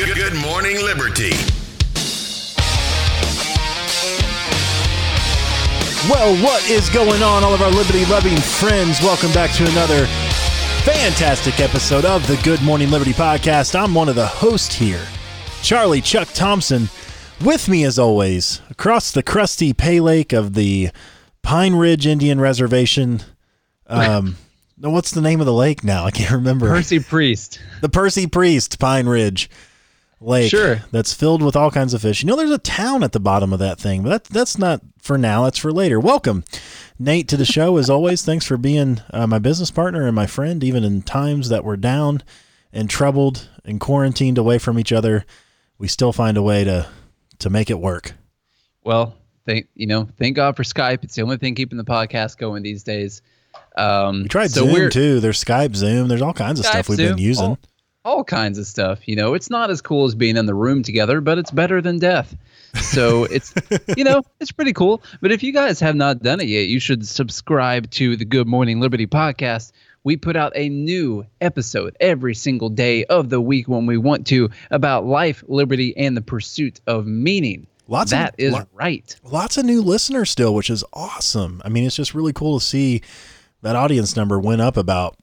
Good, Good Morning Liberty. Well, what is going on, all of our liberty loving friends? Welcome back to another fantastic episode of the Good Morning Liberty podcast. I'm one of the hosts here, Charlie Chuck Thompson. With me, as always, across the crusty pay lake of the Pine Ridge Indian Reservation. Um, no, what's the name of the lake now? I can't remember. Percy Priest. The Percy Priest Pine Ridge Lake. Sure. That's filled with all kinds of fish. You know, there's a town at the bottom of that thing, but that, that's not for now. That's for later. Welcome, Nate, to the show. As always, thanks for being uh, my business partner and my friend, even in times that we're down and troubled and quarantined away from each other. We still find a way to to make it work. Well, thank you know, thank God for Skype. It's the only thing keeping the podcast going these days. Um, We tried so Zoom too. There's Skype, Zoom. There's all kinds of Skype, stuff we've Zoom, been using. All, all kinds of stuff. You know, it's not as cool as being in the room together, but it's better than death. So it's you know it's pretty cool. But if you guys have not done it yet, you should subscribe to the Good Morning Liberty podcast. We put out a new episode every single day of the week when we want to about life, liberty, and the pursuit of meaning. Lots That of is lo- right. lots of new listeners still, which is awesome. I mean, it's just really cool to see that audience number went up about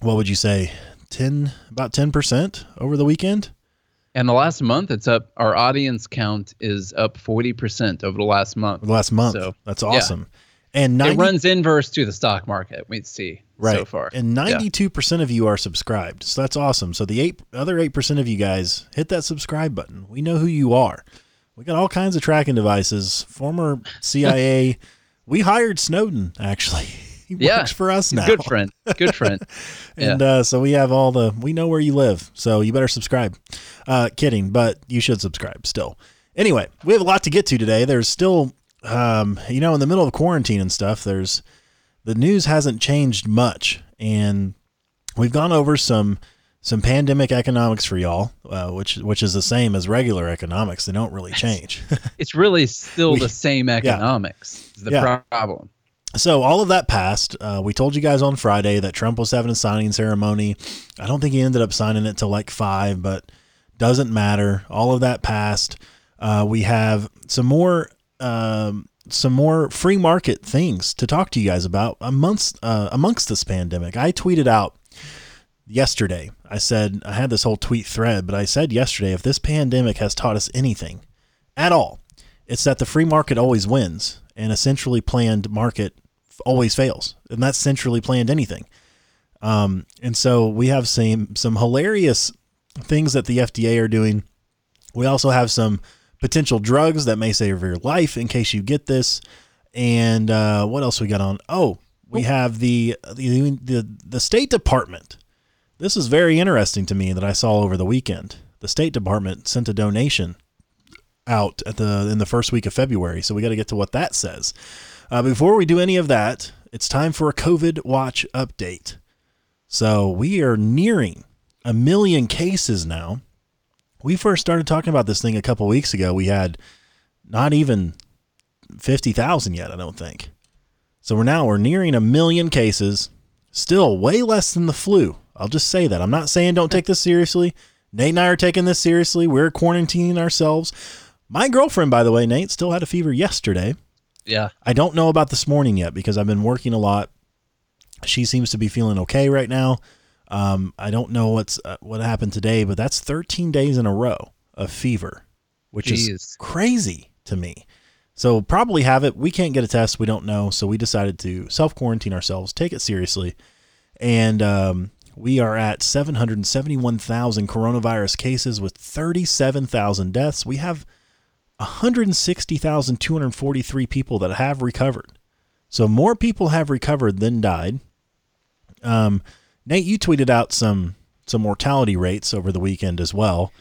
what would you say, ten about ten percent over the weekend. And the last month, it's up. Our audience count is up forty percent over the last month. The last month. So, That's yeah. awesome. And 90, It runs inverse to the stock market. We see right so far. and Yeah. ninety-two percent of you are subscribed. So that's awesome. So the eight other eight percent of you guys hit that subscribe button. We know who you are. We got all kinds of tracking devices. Former CIA. we hired Snowden actually. He Yeah, works for us now. Good friend. Good friend. And Yeah. uh, so we have all the we know where you live, so you better subscribe. Uh, kidding, but you should subscribe still. Anyway, we have a lot to get to today. There's still, um, you know, in the middle of quarantine and stuff. There's the news hasn't changed much, and we've gone over some some pandemic economics for y'all, uh, which which is the same as regular economics. They don't really change. It's really still We- the same economics. Is the Yeah. problem. So all of that passed. Uh, we told you guys on Friday that Trump was having a signing ceremony. I don't think he ended up signing it till like five, but doesn't matter. All of that passed. Uh, we have some more um, some more free market things to talk to you guys about amongst uh, amongst this pandemic. I tweeted out yesterday. I said I had this whole tweet thread, but I said yesterday if this pandemic has taught us anything at all, it's that the free market always wins and a centrally planned market always fails. And that's centrally planned anything. Um, and so we have some some hilarious things that the FDA are doing. We also have some potential drugs that may save your life in case you get this. And uh, what else we got on? Oh, we have the the the, the State Department. This is very interesting to me that I saw over the weekend. The State Department sent a donation out at the in the first week of February, so we got to get to what that says. Uh, before we do any of that, it's time for a COVID watch update. So we are nearing a million cases now. We first started talking about this thing a couple weeks ago. We had not even fifty thousand yet, I don't think. So we're now we're nearing a million cases. Still way less than the flu. I'll just say that. I'm not saying don't take this seriously. Nate and I are taking this seriously. We're quarantining ourselves. My girlfriend, by the way, Nate, still had a fever yesterday. Yeah. I don't know about this morning yet because I've been working a lot. She seems to be feeling okay right now. Um, I don't know what's uh, what happened today, but that's 13 days in a row of fever, which Jeez. is crazy to me. So probably have it. We can't get a test. We don't know. So we decided to self quarantine ourselves, take it seriously, and um, we are at 771,000 coronavirus cases with 37,000 deaths. We have 160,243 people that have recovered. So more people have recovered than died. Um, Nate, you tweeted out some some mortality rates over the weekend as well.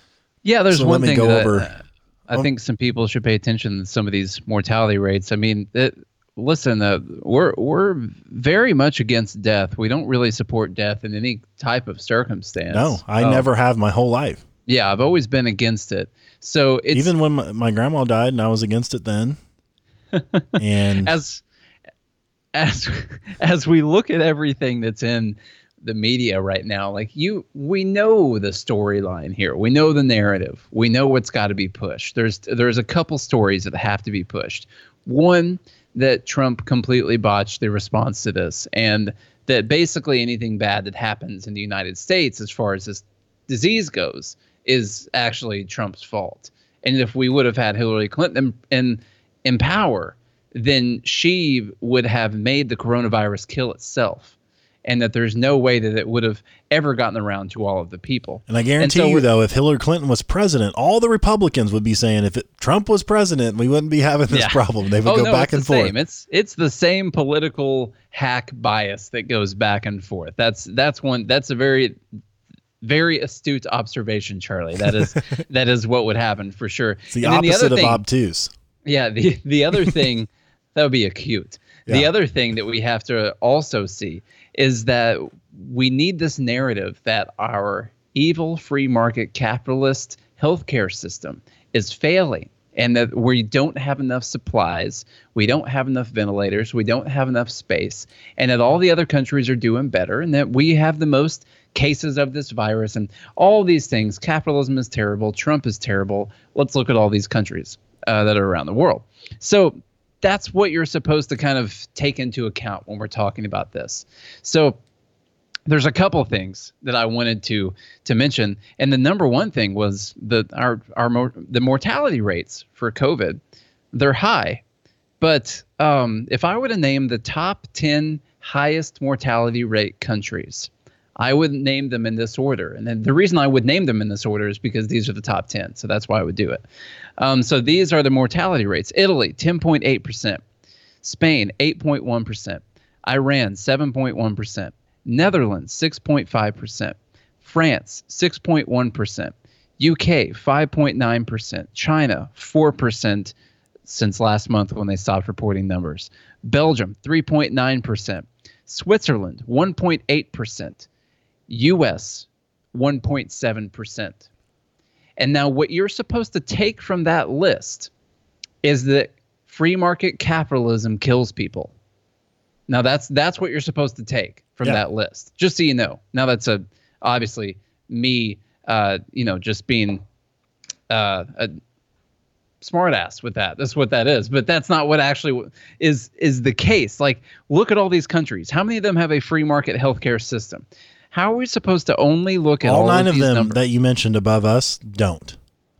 Yeah, there's So one thing go that over- uh, I think some people should pay attention to some of these mortality rates. I mean, it, listen, uh, we're we're very much against death. We don't really support death in any type of circumstance. No, I Oh, never have my whole life. Yeah, I've always been against it. So it's Even when my, my grandma died and I was against it then. and as as as we look at everything that's in the media right now like you we know the storyline here. We know the narrative. We know what's got to be pushed. There's there's a couple stories that have to be pushed. One that trump completely botched the response to this and that basically anything bad that happens in the united states as far as this disease goes is actually trump's fault and if we would have had hillary clinton in, in, power then she would have made the coronavirus kill itself and that there's no way that it would have ever gotten around to all of the people and I guarantee so you though, if Hillary Clinton was president, all the Republicans would be saying if it, Trump was president, we wouldn't be having this Yeah. problem. They would oh, go no, back and forth. Same. It's it's the same political hack bias that goes back and forth. That's that's one. That's a very very astute observation, Charlie. That is that is what would happen for sure. It's the And opposite other of thing- obtuse. Yeah, the the other thing that would be acute. The other thing that we have to also see is that we need this narrative that our evil free market capitalist healthcare system is failing and that we don't have enough supplies, we don't have enough ventilators, we don't have enough space, and that all the other countries are doing better and that we have the most cases of this virus and all these things. Capitalism is terrible, Trump is terrible. Let's look at all these countries uh, that are around the world. So that's what you're supposed to kind of take into account when we're talking about this. So there's a couple things that I wanted to to mention, and the number one thing was the our our mor- the mortality rates for COVID, they're high, but um, if I were to name the top ten highest mortality rate countries, I would name them in this order. And then the reason I would name them in this order is because these are the top 10. So that's why I would do it. Um, so these are the mortality rates. Italy, 10.8%, Spain, 8.1%, Iran, 7.1%, Netherlands, 6.5%, France, 6.1%, UK, 5.9%, China, 4% since last month when they stopped reporting numbers, Belgium, 3.9%, Switzerland, 1.8%. US 1.7%. And now what you're supposed to take from that list is that free market capitalism kills people. Now that's that's what you're supposed to take from Yeah. that list. Just so you know. Now that's a obviously me uh, you know, just being uh, a smartass with that. That's what that is. But that's not what actually is is the case. Like, look at all these countries. How many of them have a free market healthcare system? How are we supposed to only look at all, All nine of these them numbers? that you mentioned above us don't.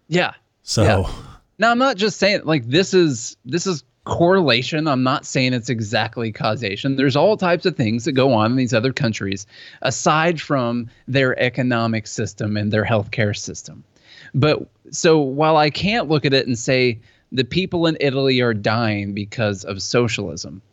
yeah. So Yeah. Now I'm not just saying like this is this is correlation. I'm not saying it's exactly causation. There's all types of things that go on in these other countries aside from their economic system and their healthcare system. But so while I can't look at it and say the people in Italy are dying because of socialism,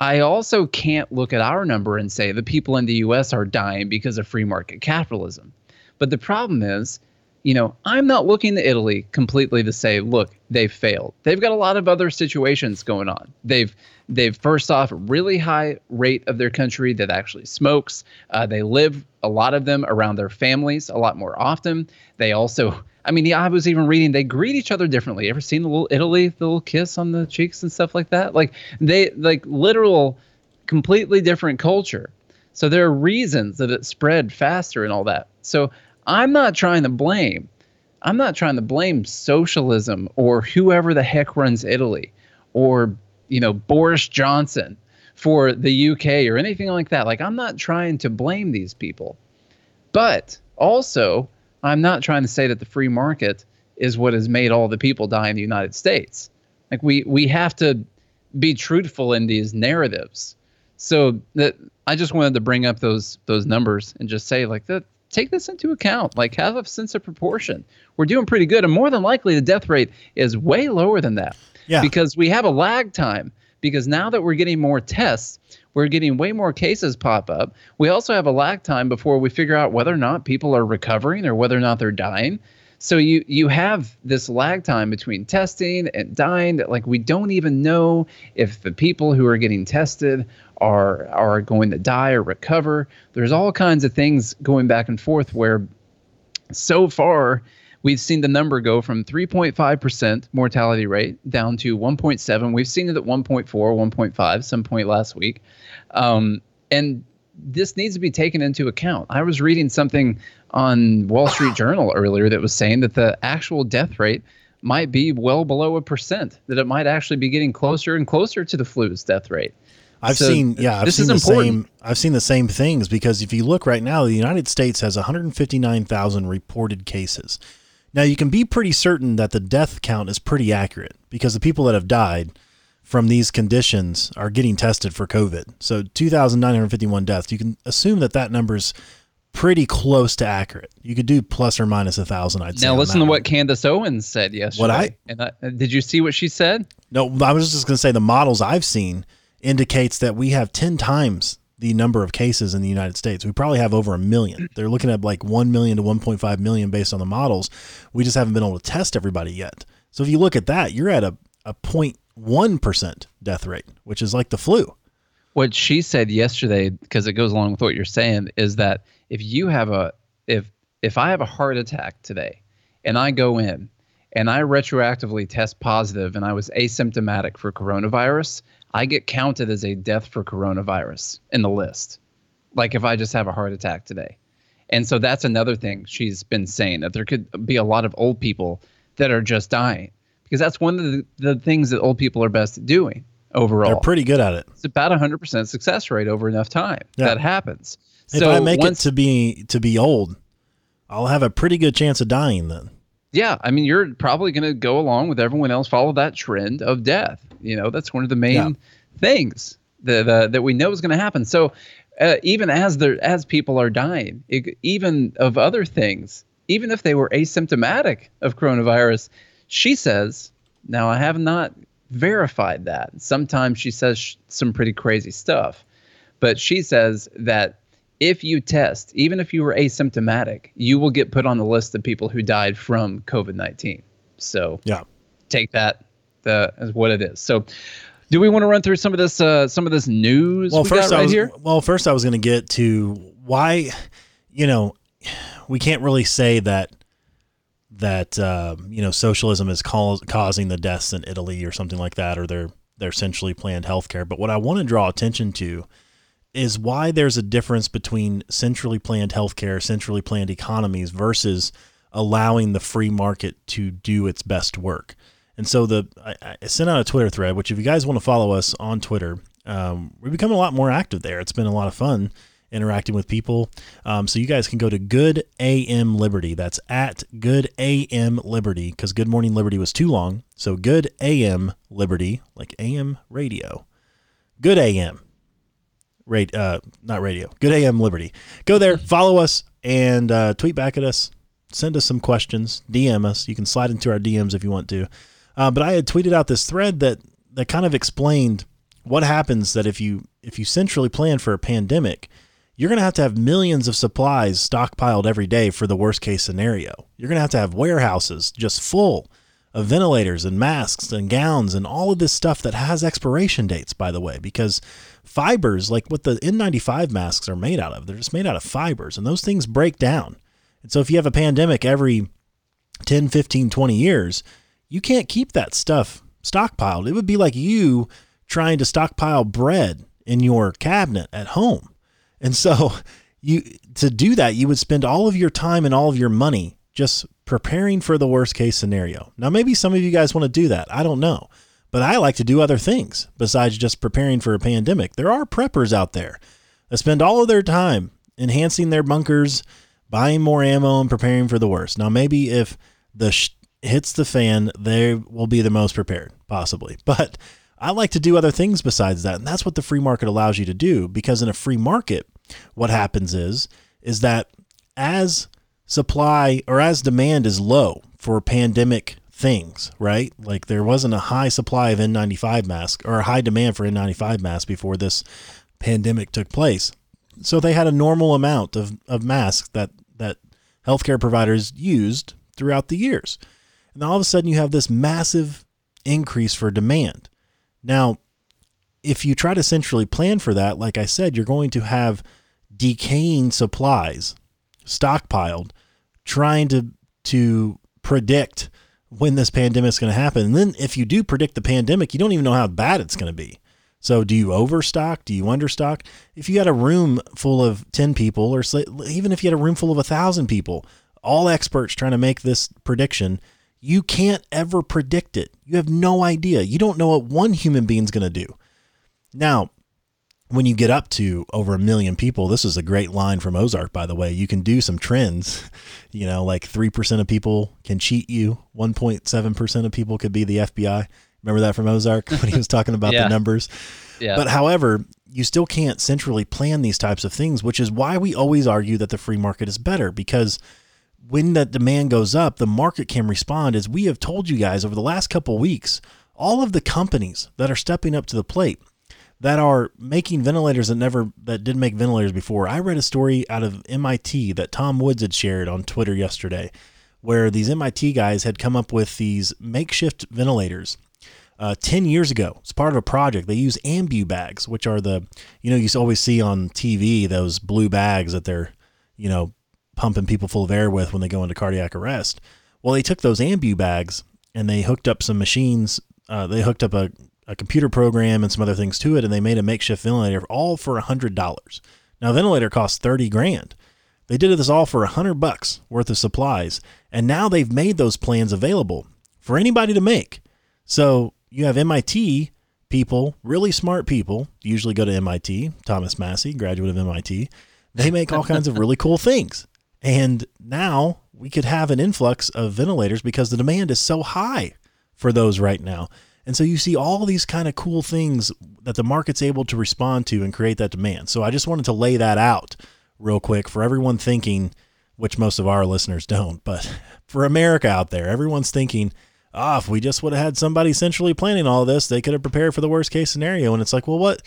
I also can't look at our number and say the people in the US are dying because of free market capitalism. But the problem is, you know, I'm not looking to Italy completely to say, look, they've failed. They've got a lot of other situations going on. They've they've first off really high rate of their country that actually smokes. Uh, they live a lot of them around their families a lot more often. They also, I mean, yeah, I was even reading they greet each other differently. Ever seen the little Italy, the little kiss on the cheeks and stuff like that? Like they like literal, completely different culture. So there are reasons that it spread faster and all that. So I'm not trying to blame. I'm not trying to blame socialism or whoever the heck runs Italy or, you know, Boris Johnson for the UK or anything like that. Like, I'm not trying to blame these people. But also, I'm not trying to say that the free market is what has made all the people die in the United States. Like we we have to be truthful in these narratives. So that I just wanted to bring up those those numbers and just say like that take this into account. Like have a sense of proportion. We're doing pretty good and more than likely the death rate is way lower than that. Yeah. Because we have a lag time because now that we're getting more tests, we're getting way more cases pop up. We also have a lag time before we figure out whether or not people are recovering or whether or not they're dying. So you you have this lag time between testing and dying that like we don't even know if the people who are getting tested are are going to die or recover. There's all kinds of things going back and forth where so far we've seen the number go from 3.5% mortality rate down to 1.7 we've seen it at 1.4 1.5 some point last week. Um, and this needs to be taken into account. I was reading something on wall street journal earlier that was saying that the actual death rate might be well below a percent that it might actually be getting closer and closer to the flu's death rate I've So, seen, yeah, I've this seen is the important. same. I've seen the same things because if you look right now, the United States has 159,000 reported cases. Now you can be pretty certain that the death count is pretty accurate because the people that have died from these conditions are getting tested for COVID. So 2,951 deaths. You can assume that that number's pretty close to accurate. You could do plus or minus a thousand. I'd say. now listen to what candace owens said yesterday What I- and I, did you see what she said No, I was just going to say the models I've seen indicates that we have 10 times the number of cases in the United States. We probably have over a million. They're looking at like 1 million to 1.5 million based on the models. We just haven't been able to test everybody yet. So if you look at that, you're at a, a 0.1% death rate, which is like the flu. what she said yesterday because it goes along with what you're saying is that if you have a if if i have a heart attack today and i go in and i retroactively test positive and i was asymptomatic for coronavirus i get counted as a death for coronavirus in the list like if i just have a heart attack today and so that's another thing she's been saying that there could be a lot of old people that are just dying because that's one of the, the things that old people are best at doing overall They're pretty good at it. it's about a hundred percent success rate over enough time. Yeah. That happens. If so I make once, it to be to be old, I'll have a pretty good chance of dying then. yeah, I mean, you're probably going to go along with everyone else, follow that trend of death. You know, that's one of the main Yeah. things that uh, that we know is going to happen. So uh, even as there as people are dying, it, even of other things, even if they were asymptomatic of coronavirus, she says. Now I have not verified that. Sometimes she says sh- some pretty crazy stuff, but she says that if you test, even if you were asymptomatic, you will get put on the list of people who died from COVID nineteen. So Yeah. take that uh, as what it is. So, do we want to run through some of this uh, some of this news well we first got I right was here? well first I was going to get to why you know we can't really say that that um, you know socialism is cause, causing the deaths in Italy or something like that or their their centrally planned healthcare but what I want to draw attention to is why there's a difference between centrally planned healthcare centrally planned economies versus allowing the free market to do its best work and so the I, I sent out a Twitter thread, which if you guys want to follow us on Twitter, um, we're becoming a lot more active there. It's been a lot of fun interacting with people. Um, so you guys can go to Good AM Liberty. That's at Good AM Liberty because Good Morning Liberty was too long. So Good AM Liberty, like AM radio. Good AM. Rate, uh, not radio. Good AM Liberty. Go there, follow us, and uh, tweet back at us. Send us some questions. DM us. You can slide into our DMs if you want to. Uh, but I had tweeted out this thread that that kind of explained what happens that if you if you centrally plan for a pandemic, you're going to have to have millions of supplies stockpiled every day for the worst case scenario. You're going to have to have warehouses just full of ventilators and masks and gowns and all of this stuff that has expiration dates, by the way, because fibers, like what the N95 masks are made out of, they're just made out of fibers and those things break down. And so if you have a pandemic every 10, 15, 20 years, you can't keep that stuff stockpiled. It would be like you trying to stockpile bread in your cabinet at home. And so you to do that, you would spend all of your time and all of your money just preparing for the worst case scenario. Now maybe some of you guys want to do that. I don't know. But I like to do other things besides just preparing for a pandemic. There are preppers out there that spend all of their time enhancing their bunkers, buying more ammo and preparing for the worst. Now maybe if the sh- hits the fan, they will be the most prepared, possibly. But I like to do other things besides that. And that's what the free market allows you to do because in a free market, what happens is is that as supply or as demand is low for pandemic things, right? Like there wasn't a high supply of N95 masks or a high demand for N95 masks before this pandemic took place. So they had a normal amount of, of masks that, that healthcare providers used throughout the years. And all of a sudden you have this massive increase for demand. Now, if you try to centrally plan for that, like I said, you're going to have decaying supplies stockpiled, trying to to predict when this pandemic is going to happen. And then if you do predict the pandemic, you don't even know how bad it's going to be. So do you overstock? Do you understock? If you had a room full of 10 people or even if you had a room full of a thousand people, all experts trying to make this prediction, you can't ever predict it. You have no idea. You don't know what one human being's going to do. Now, when you get up to over a million people, this is a great line from Ozark, by the way. You can do some trends, you know, like 3% of people can cheat you, 1.7% of people could be the FBI. Remember that from Ozark when he was talking about yeah. the numbers? Yeah. But however, you still can't centrally plan these types of things, which is why we always argue that the free market is better because when that demand goes up, the market can respond. As we have told you guys over the last couple weeks, all of the companies that are stepping up to the plate that are making ventilators that never that didn't make ventilators before. I read a story out of MIT that Tom Woods had shared on Twitter yesterday, where these MIT guys had come up with these makeshift ventilators. Uh, 10 years ago, it's part of a project. They use ambu bags, which are the, you know, you always see on TV those blue bags that they're, you know, pumping people full of air with when they go into cardiac arrest. Well, they took those ambu bags and they hooked up some machines. Uh, they hooked up a a computer program and some other things to it, and they made a makeshift ventilator all for a hundred dollars. Now, a ventilator costs thirty grand. They did this all for a hundred bucks worth of supplies, and now they've made those plans available for anybody to make. So you have MIT people, really smart people, usually go to MIT. Thomas Massie, graduate of MIT. They make all kinds of really cool things. And now we could have an influx of ventilators because the demand is so high for those right now. And so you see all these kind of cool things that the market's able to respond to and create that demand. So I just wanted to lay that out real quick for everyone thinking, which most of our listeners don't, but for America out there, everyone's thinking, ah, oh, if we just would have had somebody centrally planning all this, they could have prepared for the worst case scenario. And it's like, well, what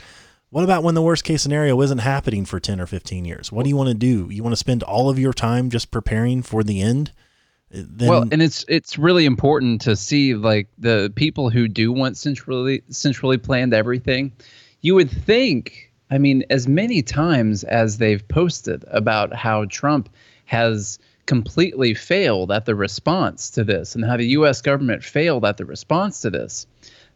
what about when the worst case scenario isn't happening for 10 or 15 years? What do you want to do? You want to spend all of your time just preparing for the end? Uh, then well and it's it's really important to see like the people who do want centrally centrally planned everything you would think i mean as many times as they've posted about how trump has completely failed at the response to this and how the us government failed at the response to this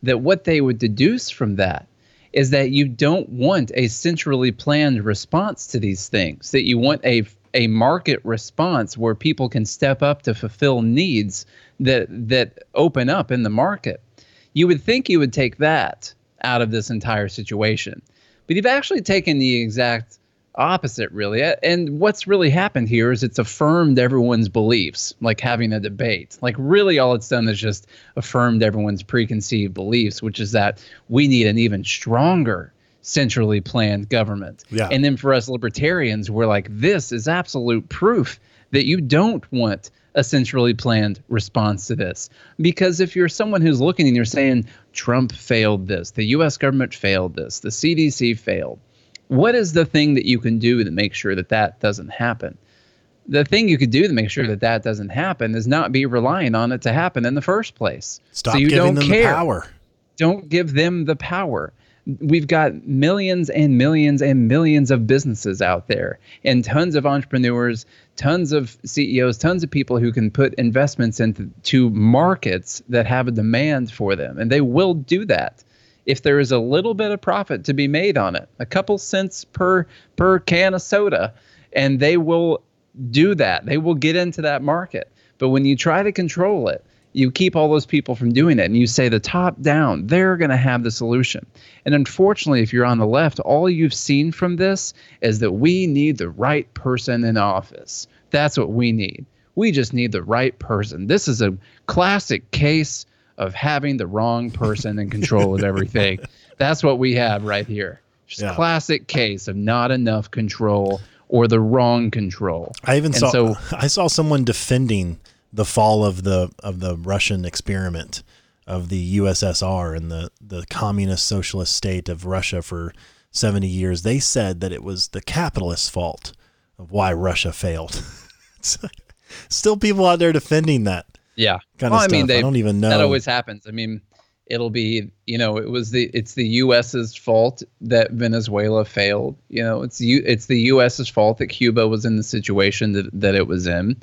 that what they would deduce from that is that you don't want a centrally planned response to these things that you want a a market response where people can step up to fulfill needs that that open up in the market. You would think you would take that out of this entire situation. But you've actually taken the exact opposite really and what's really happened here is it's affirmed everyone's beliefs like having a debate like really all it's done is just affirmed everyone's preconceived beliefs which is that we need an even stronger centrally planned government. Yeah. And then for us libertarians, we're like, this is absolute proof that you don't want a centrally planned response to this. Because if you're someone who's looking and you're saying Trump failed this, the US government failed this, the CDC failed, what is the thing that you can do to make sure that that doesn't happen? The thing you could do to make sure that that doesn't happen is not be relying on it to happen in the first place. Stop so you giving don't them care. the power. Don't give them the power we've got millions and millions and millions of businesses out there and tons of entrepreneurs tons of ceos tons of people who can put investments into markets that have a demand for them and they will do that if there is a little bit of profit to be made on it a couple cents per per can of soda and they will do that. They will get into that market. But when you try to control it you keep all those people from doing it and you say the top down they're going to have the solution. And unfortunately if you're on the left all you've seen from this is that we need the right person in office. That's what we need. We just need the right person. This is a classic case of having the wrong person in control of everything. That's what we have right here. Just Yeah. classic case of not enough control or the wrong control. I even And saw so- I saw someone defending the fall of the of the Russian experiment of the USSR and the the communist socialist state of Russia for 70 years. They said that it was the capitalists' fault of why Russia failed. Still people out there defending that. Yeah. Kind well, of I mean, stuff. I they, don't even know. That always happens. I mean, it'll be, you know, it was the it's the U.S.'s fault that Venezuela failed. You know, it's you it's the U.S.'s fault that Cuba was in the situation that that it was in,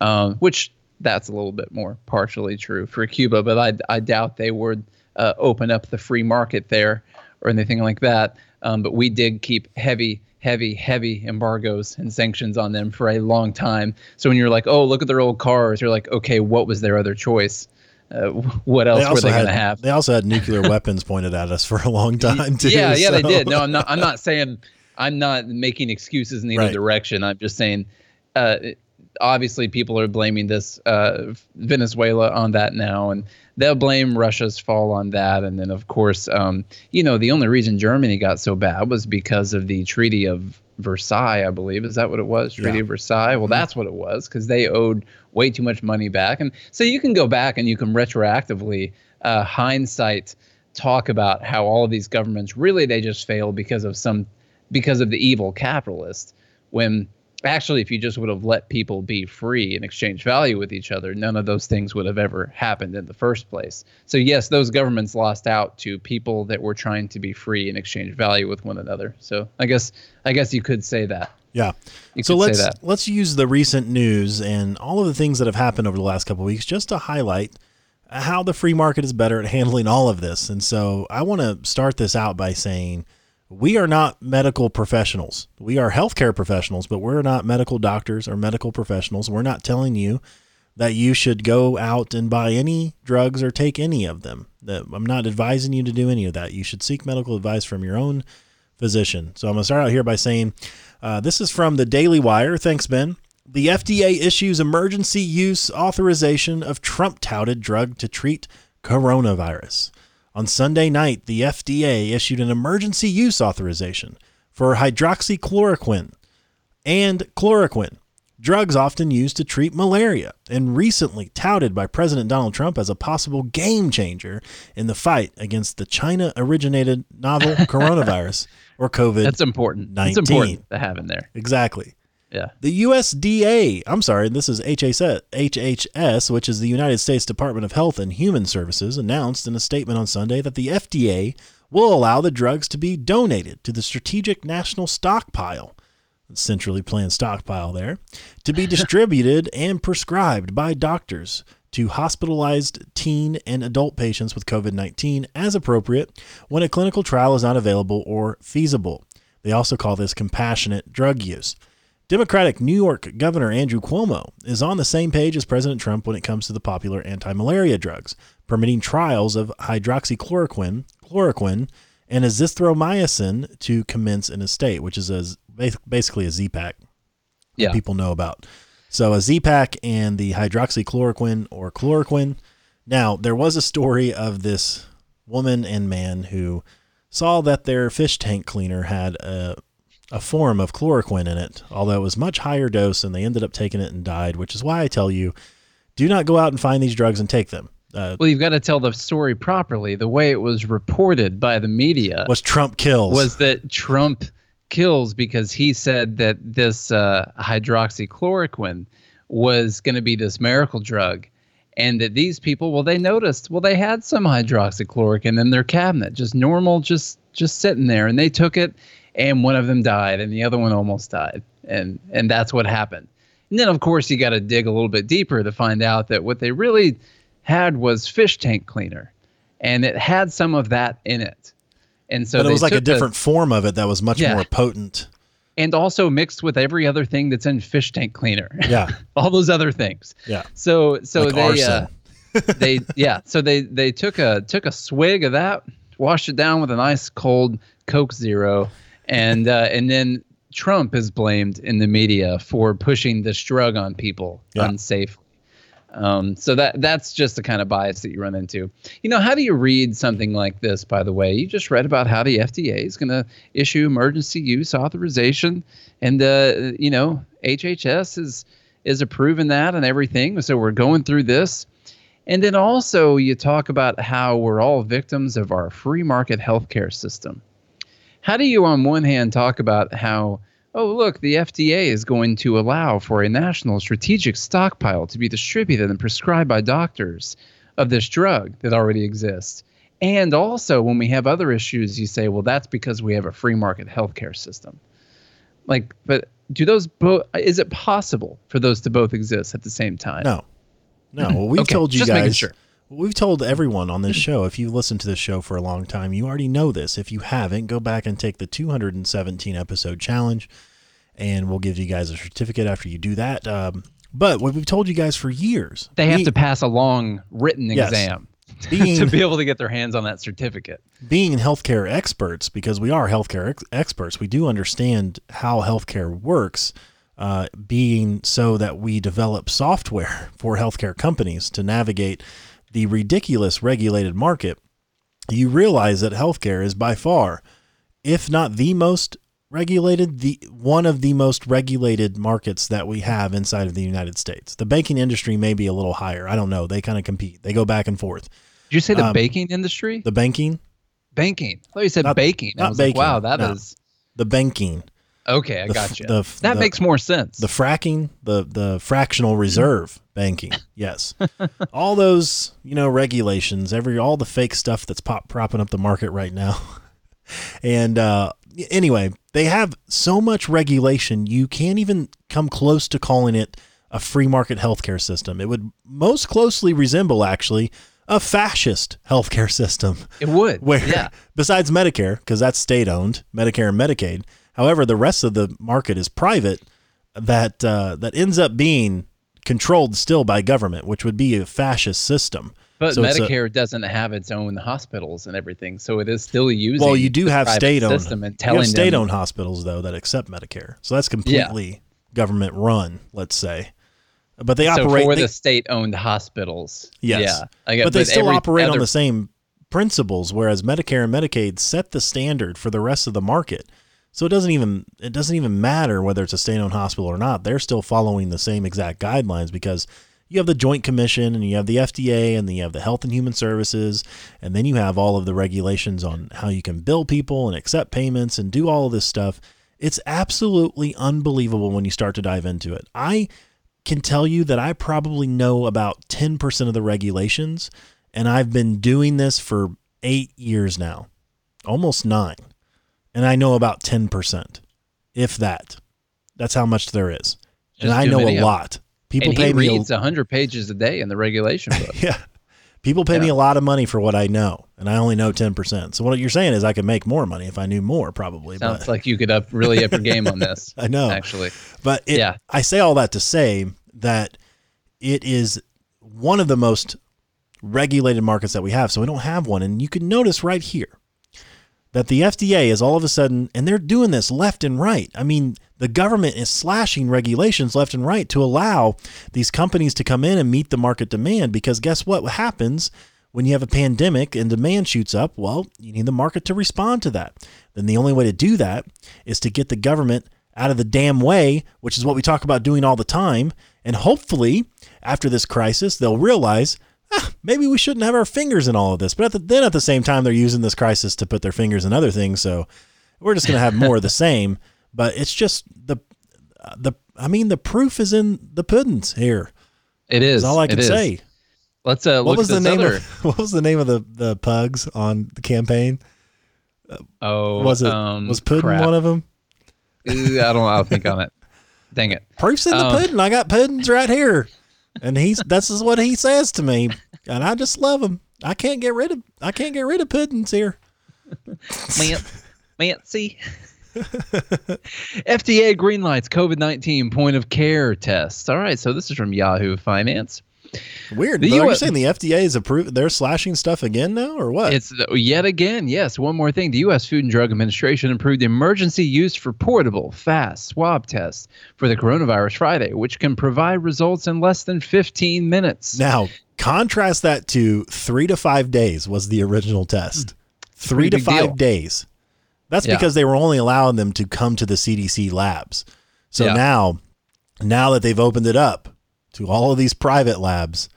um, which that's a little bit more partially true for Cuba. But I I doubt they would uh, open up the free market there or anything like that. Um, but we did keep heavy. Heavy, heavy embargoes and sanctions on them for a long time. So when you're like, "Oh, look at their old cars," you're like, "Okay, what was their other choice? Uh, what else were they going to have?" They also had nuclear weapons pointed at us for a long time too. yeah, yeah, they did. No, I'm not. I'm not saying. I'm not making excuses in either Right. direction. I'm just saying. Uh, obviously, people are blaming this uh, Venezuela on that now, and they'll blame Russia's fall on that. And then, of course, um, you know, the only reason Germany got so bad was because of the Treaty of Versailles, I believe. Is that what it was? Treaty Yeah. of Versailles. Well, that's what it was because they owed way too much money back, and so you can go back and you can retroactively uh, hindsight talk about how all of these governments really they just failed because of some because of the evil capitalist when actually if you just would have let people be free and exchange value with each other none of those things would have ever happened in the first place so yes those governments lost out to people that were trying to be free and exchange value with one another so i guess i guess you could say that Yeah. you so could let's say that let's use the recent news and all of the things that have happened over the last couple of weeks just to highlight how the free market is better at handling all of this. And so I want to start this out by saying we are not medical professionals. We are healthcare professionals, but we're not medical doctors or medical professionals. We're not telling you that you should go out and buy any drugs or take any of them. I'm not advising you to do any of that. You should seek medical advice from your own physician. So I'm going to start out here by saying uh, this is from the Daily Wire. Thanks, Ben. The FDA issues emergency use authorization of Trump touted drug to treat coronavirus. On Sunday night, the FDA issued an emergency use authorization for hydroxychloroquine and chloroquine, drugs often used to treat malaria and recently touted by President Donald Trump as a possible game changer in the fight against the China originated novel coronavirus or COVID. that's important 19. it's important to have in there exactly. Yeah The USDA, I'm sorry, this is HHS, HHS, which is the United States Department of Health and Human Services, announced in a statement on Sunday that the FDA will allow the drugs to be donated to the Strategic National Stockpile, centrally planned stockpile there, to be distributed and prescribed by doctors to hospitalized teen and adult patients with COVID 19 as appropriate when a clinical trial is not available or feasible. They also call this compassionate drug use. Democratic New York Governor Andrew Cuomo is on the same page as President Trump when it comes to the popular anti-malaria drugs, permitting trials of hydroxychloroquine, chloroquine, and azithromycin to commence in a state, which is a, basically a Z-Pack that yeah people know about. So a Z-Pack and the hydroxychloroquine or chloroquine. Now, there was a story of this woman and man who saw that their fish tank cleaner had a, a form of chloroquine in it, although it was much higher dose, and they ended up taking it and died, which is why I tell you, do not go out and find these drugs and take them. Uh, well you've got to tell the story properly the way it was reported by the media was Trump kills. was that Trump kills because he said that this uh, hydroxychloroquine was going to be this miracle drug. And that these people, well, they noticed, well, they had some hydroxychloroquine in their cabinet, just normal, just just sitting there, and they took it, and one of them died, and the other one almost died, and and that's what happened. And then, of course, you got to dig a little bit deeper to find out that what they really had was fish tank cleaner, and it had some of that in it. And so but it was like a took the- different form of it that was much Yeah. more potent. and also mixed with every other thing that's in fish tank cleaner. Yeah, all those other things. yeah. So so Like they uh, they yeah so they they took a took a swig of that, washed it down with a nice cold Coke Zero, and uh, and then Trump is blamed in the media for pushing this drug on people Yeah. unsafely. Um, so that that's just the kind of bias that you run into. You know, how do you read something like this? By the way, you just read about how the FDA is going to issue emergency use authorization, and uh, you know, HHS is is approving that and everything. So we're going through this. And then also, you talk about how we're all victims of our free market healthcare system. How do you, on one hand, talk about how, oh, look, the FDA is going to allow for a national strategic stockpile to be distributed and prescribed by doctors of this drug that already exists? And also, when we have other issues, you say, well, that's because we have a free market healthcare system. Like, but do those both, is it possible for those to both exist at the same time? No, no. Well, we've Okay, told you just making guys. sure. We've told everyone on this show. If you listened to this show for a long time, you already know this. If you haven't, go back and take the 217 episode challenge, and we'll give you guys a certificate after you do that. Um, but what we've told you guys for years, They have to pass a long written Yes. exam being to be able to get their hands on that certificate. being healthcare experts, because we are healthcare ex- experts, we do understand how healthcare works. Uh, being so that we develop software for healthcare companies to navigate the ridiculous regulated market, you realize that healthcare is by far, if not the most regulated, the one of the most regulated markets that we have inside of the United States. The banking industry may be a little higher. I don't know. They kind of compete. They go back and forth. Did you say the Um, baking industry? The banking, banking. I thought you said Not- baking. I was baking, like, wow, that is no. the banking. Okay. I got f- you. that the- makes more sense. the fracking, the the fractional reserve banking. Yes, all those you know regulations, every all the fake stuff that's pop propping up the market right now. And uh, anyway, they have so much regulation you can't even come close to calling it a free market healthcare system. It would most closely resemble actually a fascist healthcare system it would. where yeah. besides Medicare, because that's state owned, Medicare and Medicaid. However, the rest of the market is private. That uh, that ends up being controlled still by government, which would be a fascist system. But So it's a- Medicare doesn't have its own hospitals and everything, so it is still using. well, you do the have state owned system and you telling have state them, owned hospitals though that accept Medicare, so that's completely government run. Let's say, but they So operate. for they- the state-owned hospitals, Yes. yeah, but they still every operate on the same principles whereas medicare and medicaid set the standard for the rest of the market so it doesn't even it doesn't even matter whether it's a state-owned hospital or not. They're still following the same exact guidelines because you have the joint commission and you have the fda and then you have the health and human services and then you have all of the regulations on how you can bill people and accept payments and do all of this stuff. It's absolutely unbelievable when you start to dive into it. I can tell you that I probably know about 10% of the regulations, and I've been doing this for eight years now, almost nine. And I know about 10%, if that. That's how much there is. and I know a lot. People and pay he me. reads A, a hundred pages a day in the regulation book. yeah. People pay me a lot of money for what I know, and I only know 10%. So what you're saying is I could make more money if I knew more, probably. Sounds but like you could up really up your game on this. I know. actually. But it, Yeah. I say all that to say that it is one of the most regulated markets that we have. So we don't have one. And you can notice right here that the FDA is all of a sudden, and they're doing this left and right. I mean, the government is slashing regulations left and right to allow these companies to come in and meet the market demand. Because guess what happens when you have a pandemic and demand shoots up? Well, you need the market to respond to that. Then the only way to do that is to get the government out of the damn way, which is what we talk about doing all the time. And hopefully, after this crisis, they'll realize ah, maybe we shouldn't have our fingers in all of this. But at the, then at the same time, they're using this crisis to put their fingers in other things. So we're just going to have more of the same. But it's just the the I mean the proof is in the puddings here. It is Is all I can say. Let's uh, What was the name other. of what was the name of the the pugs on the campaign? oh, Was it um, was pudding crap. one of them? Ooh, I don't. I'll think on it. Dang it. Proof's in the Um, pudding. I got puddings right here, and he's this is what he says to me, and I just love him. I can't get rid of I can't get rid of puddings here. Man, Mancy. FDA greenlights COVID 19 point of care tests. All right, so this is from Yahoo Finance. Weird. The though. Are you saying the FDA is approved? They're slashing stuff again now, or what? It's yet again, yes. One more thing. The U.S. Food and Drug Administration approved the emergency use for portable, fast swab tests for the coronavirus Friday, which can provide results in less than 15 minutes. now contrast that to three to five days was the original test. Hmm. Three to five deal. days. That's Yeah. because they were only allowing them to come to the CDC labs. So Yeah. now, now that they've opened it up to all of these private labs,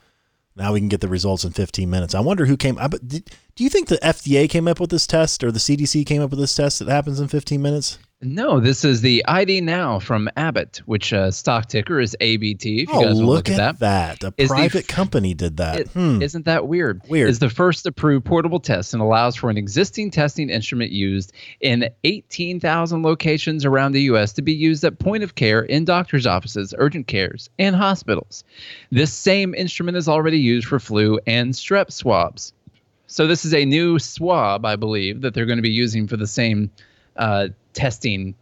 now we can get the results in 15 minutes. I wonder who came. But do you think the FDA came up with this test or the CDC came up with this test that happens in 15 minutes? No, this is the ID Now from Abbott, which uh, stock ticker is ABT. If you oh, guys look, look at at that. that. A Is private f- company did that. It, hmm. not that weird? Weird. Is the first approved portable test and allows for an existing testing instrument used in 18,000 locations around the U.S. to be used at point of care in doctors' offices, urgent cares, and hospitals. This same instrument is already used for flu and strep swabs. So this is a new swab, I believe, that they're going to be using for the same uh, testing.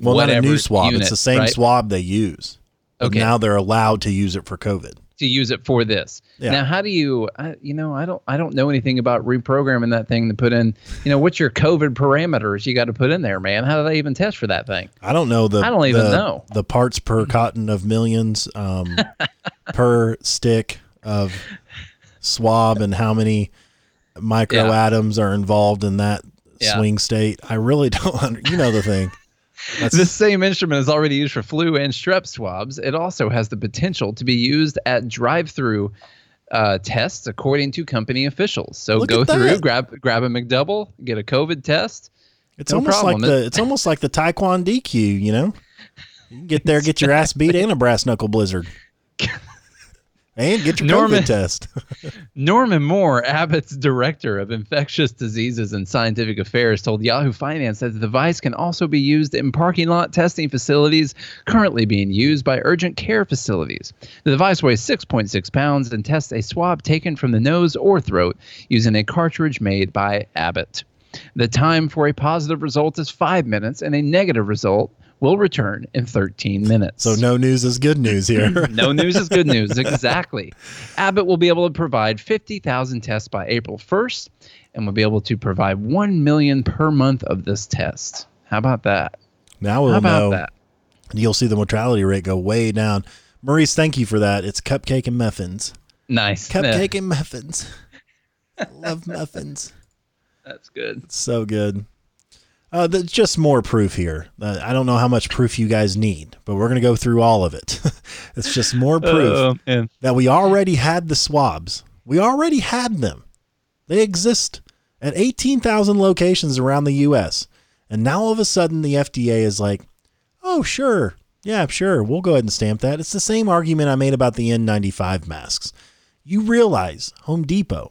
Well, not a new swab. unit, it's the same right? swab they use. Okay. now they're allowed to use it for COVID. to use it for this. Yeah. Now, how do you, I, you know, I don't, I don't know anything about reprogramming that thing to put in. You know, what's your COVID parameters you got to put in there, man? How do they even test for that thing? I don't know the. I don't even the- know. the parts per cotton of millions, um, per stick of swab, and how many micro Yeah. atoms are involved in that Yeah. swing state. I really don't. Under, you know the thing. That's, This same instrument is already used for flu and strep swabs. It also has the potential to be used at drive-through uh, tests, according to company officials. So go through, grab grab a McDouble, get a COVID test. it's no almost problem. like the. It's almost like the Taekwondo DQ. You know, you can get there, get your ass beat, and a brass knuckle blizzard, and get your Norman- COVID test. Norman Moore, Abbott's director of infectious diseases and scientific affairs, told Yahoo Finance that the device can also be used in parking lot testing facilities currently being used by urgent care facilities. The device weighs 6.6 pounds and tests a swab taken from the nose or throat using a cartridge made by Abbott. The time for a positive result is five minutes, and a negative result will return in 13 minutes. so no news is good news here. No news is good news. Exactly. Abbott will be able to provide 50,000 tests by April 1st and will be able to provide 1 million per month of this test. How about that? now we'll How about know. that? You'll see the mortality rate go way down. Maurice, thank you for that. It's cupcake and muffins. Nice. Cupcake and muffins. I love muffins. That's good. It's so good. Uh, just more proof here. Uh, I don't know how much proof you guys need, but we're going to go through all of it. it's just more proof Oh, man. that we already had the swabs. We already had them. They exist at 18,000 locations around the U.S. And now all of a sudden the FDA is like, oh, sure. Yeah, sure. We'll go ahead and stamp that. It's the same argument I made about the N95 masks. You realize Home Depot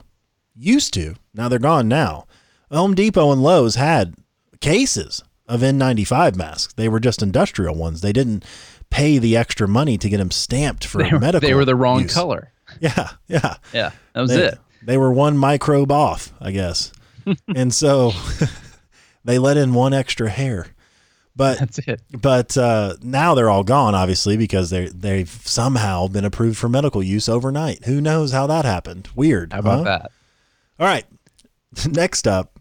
used to, now they're gone now. Home Depot and Lowe's had cases of N95 masks. They were just industrial ones. They didn't pay the extra money to get them stamped for They were, medical. they were the wrong use. color. Yeah, yeah. Yeah, that was They, it. they were one microbe off, I guess. and so they let in one extra hair. But That's it. but uh, now they're all gone, obviously, because they they've somehow been approved for medical use overnight. Who knows how that happened? Weird. How about huh? that? All right. Next up,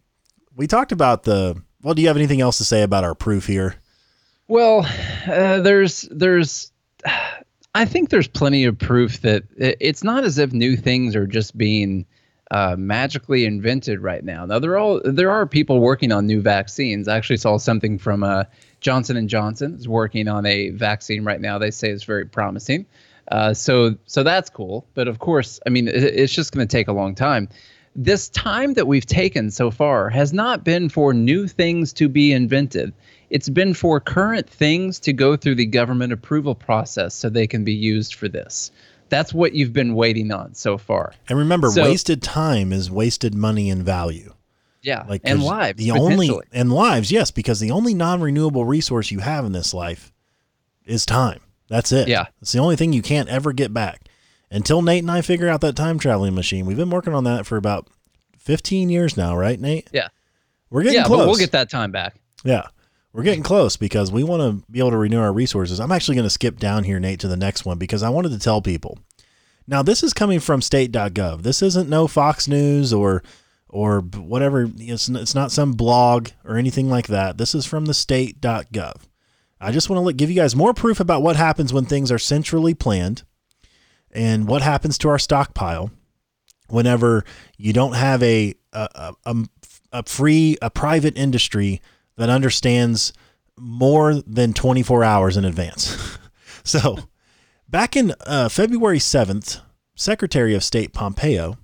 we talked about the. Well, do you have anything else to say about our proof here? Well, uh, there's there's I think there's plenty of proof that it's not as if new things are just being uh, magically invented right now. Now there all, there are people working on new vaccines. I actually saw something from uh, Johnson and Johnson is working on a vaccine right now. They say it's very promising. Uh, so so that's cool. But of course, I mean, it, it's just going to take a long time. This time that we've taken so far has not been for new things to be invented. It's been for current things to go through the government approval process so they can be used for this. That's what you've been waiting on so far. And remember, So- wasted time is wasted money and value. Yeah, Like and lives. The only and lives, yes, because the only non-renewable resource you have in this life is time. That's it. Yeah. it's the only thing you can't ever get back. Until Nate and I figure out that time traveling machine, we've been working on that for about fifteen years now, right, Nate? Yeah. We're getting yeah, close. but we'll get that time back. Yeah. We're getting close because we want to be able to renew our resources. I'm actually going to skip down here, Nate, to the next one because I wanted to tell people Now, this is coming from state.gov. This isn't no Fox News or or whatever. It's, it's not some blog or anything like that. This is from the state.gov. I just want to give you guys more proof about what happens when things are centrally planned and what happens to our stockpile whenever you don't have a a, a, a free a private industry that understands more than 24 hours in advance. so, back in uh, February 7th, Secretary of State Pompeo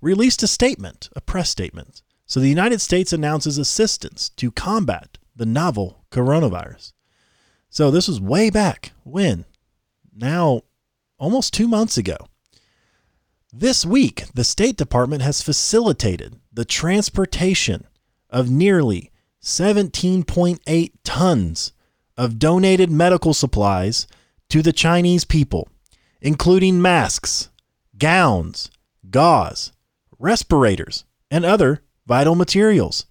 released a statement, a press statement. So, the United States announces assistance to combat the novel coronavirus. So, this was way back when? Now, almost two months ago. This week, the State Department has facilitated the transportation of nearly 17.8 tons of donated medical supplies to the Chinese people, including masks, gowns, gauze, respirators, and other vital materials.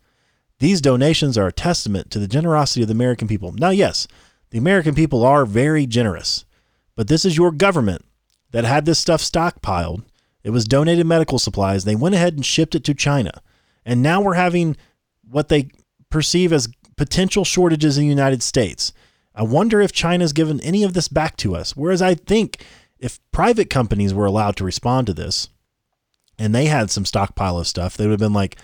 These donations are a testament to the generosity of the American people. Now, yes, the American people are very generous, but this is your government that had this stuff stockpiled. It was donated medical supplies. They went ahead and shipped it to China. And now we're having what they perceive as potential shortages in the United States. I wonder if China's given any of this back to us. Whereas I think if private companies were allowed to respond to this and they had some stockpile of stuff, they would have been like,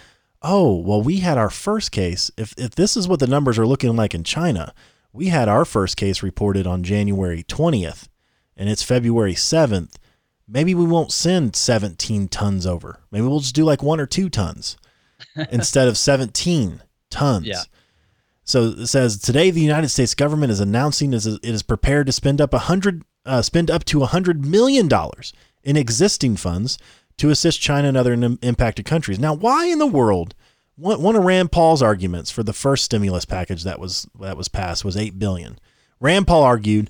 oh, well, we had our first case. If, if this is what the numbers are looking like in China, we had our first case reported on January 20th and it's February 7th. Maybe we won't send 17 tons over. Maybe we'll just do like one or two tons instead of 17 tons. Yeah. So it says today the United States government is announcing it is prepared to spend up a hundred uh, spend up to a hundred million dollars in existing funds to assist China and other impacted countries. Now, why in the world? One, one of Rand Paul's arguments for the first stimulus package that was that was passed was eight billion. Rand Paul argued,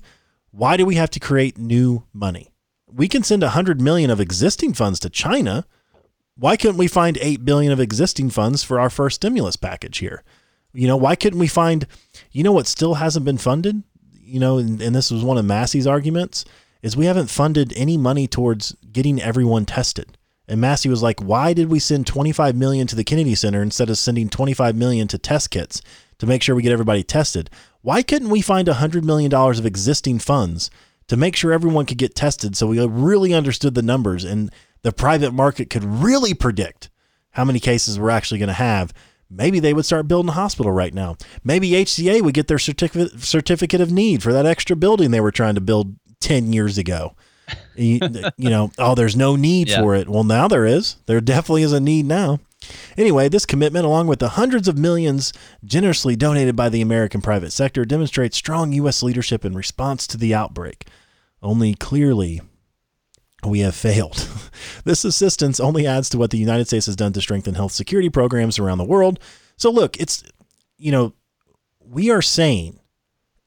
why do we have to create new money? We can send a hundred million of existing funds to China why couldn't we find 8 billion of existing funds for our first stimulus package here? You know, why couldn't we find you know what still hasn't been funded? You know, and, and this was one of Massie's arguments is we haven't funded any money towards getting everyone tested. And Massey was like, "Why did we send 25 million to the Kennedy Center instead of sending 25 million to test kits to make sure we get everybody tested? Why couldn't we find 100 million dollars of existing funds to make sure everyone could get tested so we really understood the numbers and the private market could really predict how many cases we're actually going to have, maybe they would start building a hospital right now. Maybe HCA would get their certificate certificate of need for that extra building they were trying to build 10 years ago. you, you, know, oh, there's no need yeah. for it. Well, now there is. There definitely is a need now. Anyway, this commitment, along with the hundreds of millions generously donated by the American private sector, demonstrates strong U.S. leadership in response to the outbreak. Only clearly, we have failed. this assistance only adds to what the United States has done to strengthen health security programs around the world. So, look, it's, you know, we are saying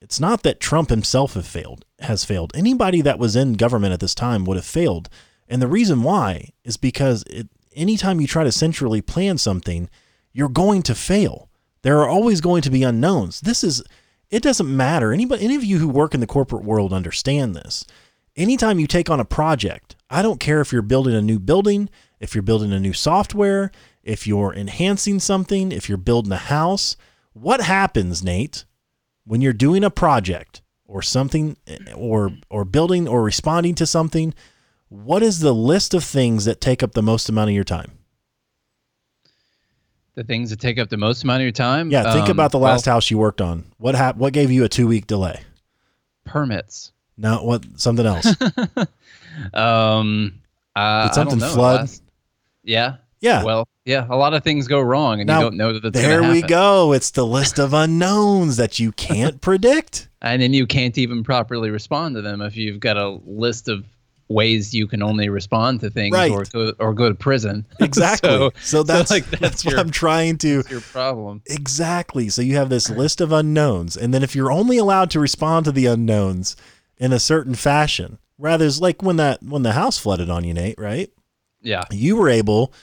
it's not that Trump himself have failed, has failed. Anybody that was in government at this time would have failed. And the reason why is because it, anytime you try to centrally plan something, you're going to fail. There are always going to be unknowns. This is, it doesn't matter. Anybody, any of you who work in the corporate world understand this anytime you take on a project, I don't care if you're building a new building, if you're building a new software, if you're enhancing something, if you're building a house, what happens, Nate, when you're doing a project or something eh, or or building or responding to something, what is the list of things that take up the most amount of your time? The things that take up the most amount of your time? Yeah, think um, about the last well, house you worked on. What hap- what gave you a 2-week delay? Permits. No, what something else? um, uh, Did something flood? Last, yeah. Yeah. Well, yeah, a lot of things go wrong, and now, you don't know that. there we go. It's the list of unknowns that you can't predict, and then you can't even properly respond to them if you've got a list of ways you can only respond to things right. or go or go to prison. Exactly. so, so, that's so like that's, that's your, what I'm trying to your problem. Exactly. So you have this list of unknowns and then if you're only allowed to respond to the unknowns, in a certain fashion. Rather, it's like when that when the house flooded on you, Nate, right? Yeah. You were able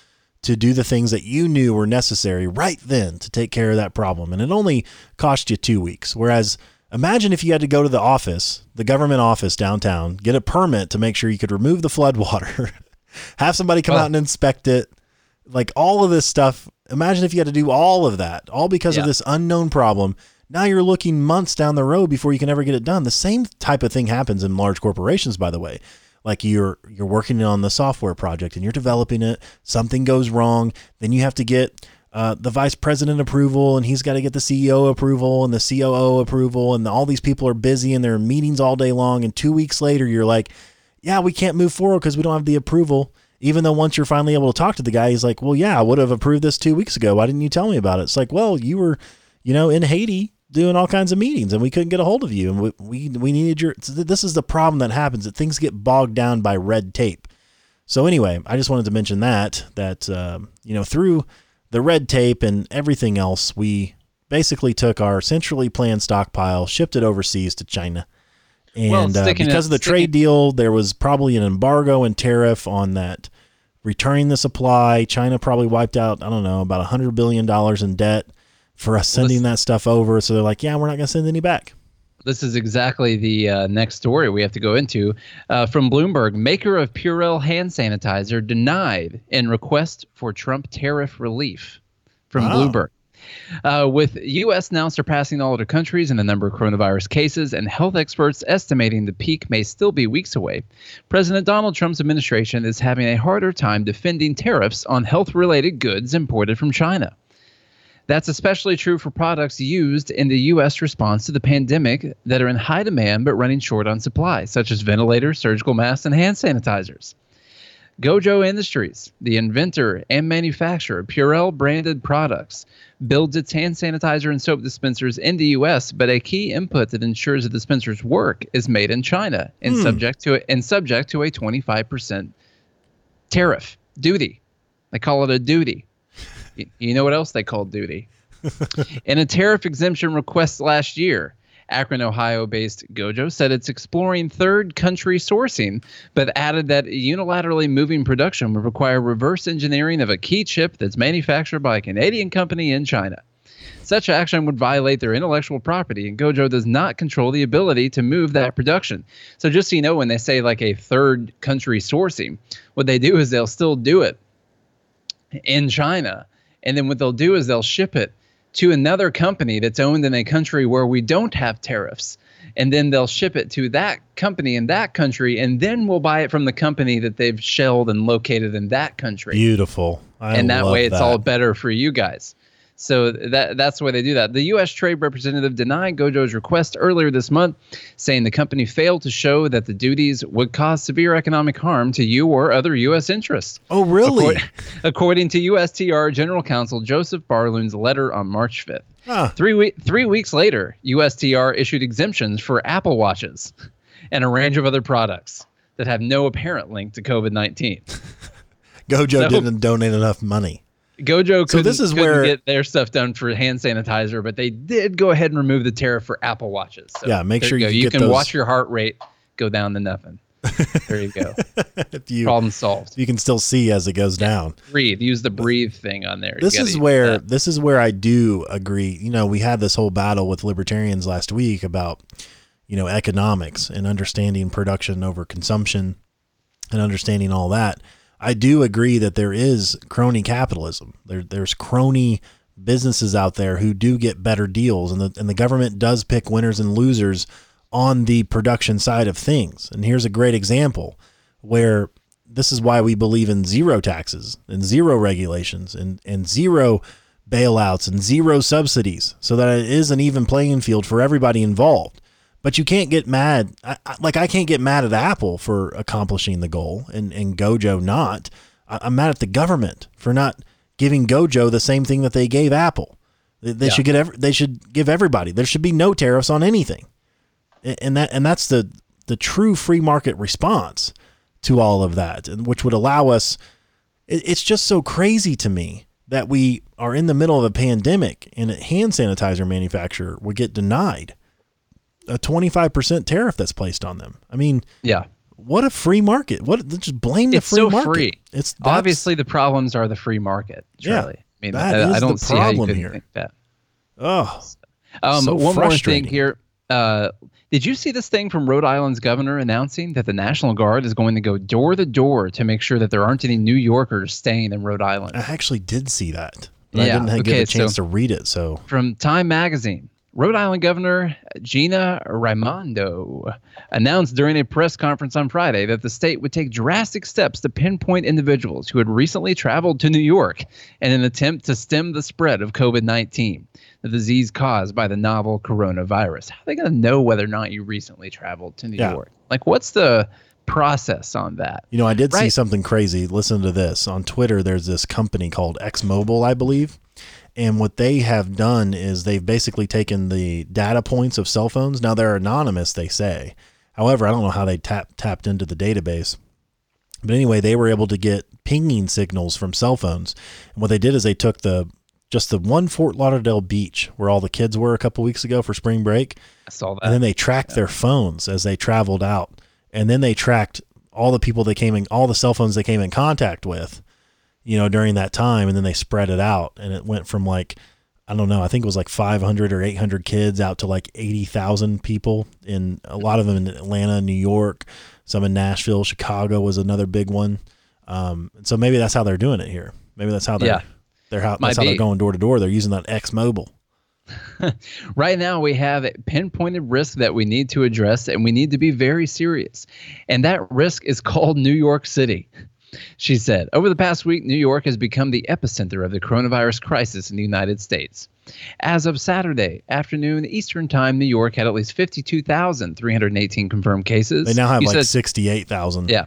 to do the things that you knew were necessary right then to take care of that problem. And it only cost you two weeks. Whereas Imagine if you had to go to the office, the government office downtown, get a permit to make sure you could remove the flood water, have somebody come Well- out and inspect it, like all of this stuff. Imagine if you had to do all of that, all because of this unknown problem. Now you're looking months down the road before you can ever get it done. The same type of thing happens in large corporations, by the way. Like you're you're working on the software project and you're developing it. Something goes wrong, then you have to get uh, the vice president approval, and he's got to get the CEO approval and the COO approval, and all these people are busy and they're in meetings all day long. And two weeks later, you're like, "Yeah, we can't move forward because we don't have the approval." Even though once you're finally able to talk to the guy, he's like, "Well, yeah, I would have approved this two weeks ago. Why didn't you tell me about it?" It's like, "Well, you were, you know, in Haiti doing all kinds of meetings, and we couldn't get a hold of you, and we we, we needed your." This is the problem that happens: that things get bogged down by red tape. So anyway, I just wanted to mention that that um, you know through the red tape and everything else, we basically took our centrally planned stockpile, shipped it overseas to China, and Well, uh, because of the trade deal, there was probably an embargo and tariff on that returning the supply. China probably wiped out I don't know about a hundred billion dollars in debt for us sending that stuff over. So they're like, yeah, we're not going to send any back. This is exactly the uh, next story we have to go into. Uh, from Bloomberg, maker of Purell hand sanitizer denied in request for Trump tariff relief. From Wow. Bloomberg. Uh, with U.S. now surpassing all other countries in the number of coronavirus cases and health experts estimating the peak may still be weeks away, President Donald Trump's administration is having a harder time defending tariffs on health related goods imported from China. That's especially true for products used in the U.S. response to the pandemic that are in high demand but running short on supply, such as ventilators, surgical masks, and hand sanitizers. Gojo Industries, the inventor and manufacturer of Purell branded products, builds its hand sanitizer and soap dispensers in the U.S., but a key input that ensures the dispensers work is made in China and hmm. subject to and subject to a 25% tariff duty. They call it a duty. You know what else they call duty? In a tariff exemption request last year, Akron, Ohio based Gojo said it's exploring third country sourcing, but added that unilaterally moving production would require reverse engineering of a key chip that's manufactured by a Canadian company in China. Such action would violate their intellectual property, and Gojo does not control the ability to move that production. So, just so you know, when they say like a third country sourcing, what they do is they'll still do it in China. And then what they'll do is they'll ship it to another company that's owned in a country where we don't have tariffs. And then they'll ship it to that company in that country. And then we'll buy it from the company that they've shelled and located in that country Beautiful. I and that way it's that. all better for you guys. So that that's the way they do that. The U.S. Trade Representative denied Gojo's request earlier this month, saying the company failed to show that the duties would cause severe economic harm to you or other U.S. interests. Oh, really? According, according to USTR General Counsel Joseph Barloon's letter on March 5th. Huh. Three, we- three weeks later, USTR issued exemptions for Apple Watches and a range of other products that have no apparent link to COVID 19. Gojo So- didn't donate enough money. Gojo So couldn't, this is where- get their stuff done for hand sanitizer, but they did go ahead and remove the tariff for Apple watches. So Yeah, make sure you, you you can those- watch your heart rate go down to nothing. There you go. You Problem solved. you can still see as it goes down. Breathe. Use the breathe thing on there. This is where this is where I do agree. You know, we had this whole battle with libertarians last week about you know economics and understanding production over consumption and understanding all that. I do agree that there is crony capitalism. There, there's crony businesses out there who do get better deals, and the and the government does pick winners and losers on the production side of things. And here's a great example where this is why we believe in zero taxes and zero regulations and, and zero bailouts and zero subsidies so that it is an even playing field for everybody involved. But you can't get mad. I, I, like, I can't get mad at Apple for accomplishing the goal and, and Gojo not. I, I'm mad at the government for not giving Gojo the same thing that they gave Apple. They, they Yeah. should get every, they should give everybody. There should be no tariffs on anything and that and that's the the true free market response to all of that and which would allow us it, it's just so crazy to me that we are in the middle of a pandemic and a hand sanitizer manufacturer would get denied a 25% tariff that's placed on them i mean Yeah. what a free market what just blame the It's free so market free. it's Obviously, the problems are the free market. Yeah, I mean, that I, is I don't the see how you problem here. think that. oh Um, So one more thing here. uh, did you see this thing from Rhode Island's governor announcing that the National Guard is going to go door to door to make sure that there aren't any New Yorkers staying in Rhode Island? I actually did see that, but I Yeah, didn't okay, get a chance so- to read it. So From Time Magazine, Rhode Island Governor Gina Raimondo announced during a press conference on Friday that the state would take drastic steps to pinpoint individuals who had recently traveled to New York in an attempt to stem the spread of COVID 19, the disease caused by the novel coronavirus. How are they going to know whether or not you recently traveled to New Yeah. York? Like, what's the process on that? You know, I did see something crazy. Listen to this. On Twitter, there's this company called X Mobile, I believe. And what they have done is they've basically taken the data points of cell phones. Now they're anonymous, they say. However, I don't know how they tap, tapped into the database. But anyway, they were able to get pinging signals from cell phones. And what they did is they took the just the one Fort Lauderdale beach where all the kids were a couple weeks ago for spring break, I saw that. and then they tracked their phones as they traveled out and then they tracked all the people they came in all the cell phones they came in contact with you know during that time and then they spread it out and it went from like i don't know i think it was like 500 or 800 kids out to like 80,000 people in a lot of them in atlanta new york some in nashville chicago was another big one um, so maybe that's how they're doing it here maybe that's how they're Yeah. they're how, Might that's how they're going door to door they're using that x mobile Right now, we have a pinpointed risk that we need to address, and we need to be very serious. And that risk is called New York City. She said, Over the past week, New York has become the epicenter of the coronavirus crisis in the United States. As of Saturday afternoon Eastern Time, New York had at least 52,318 confirmed cases. they now have You like 68,000 yeah.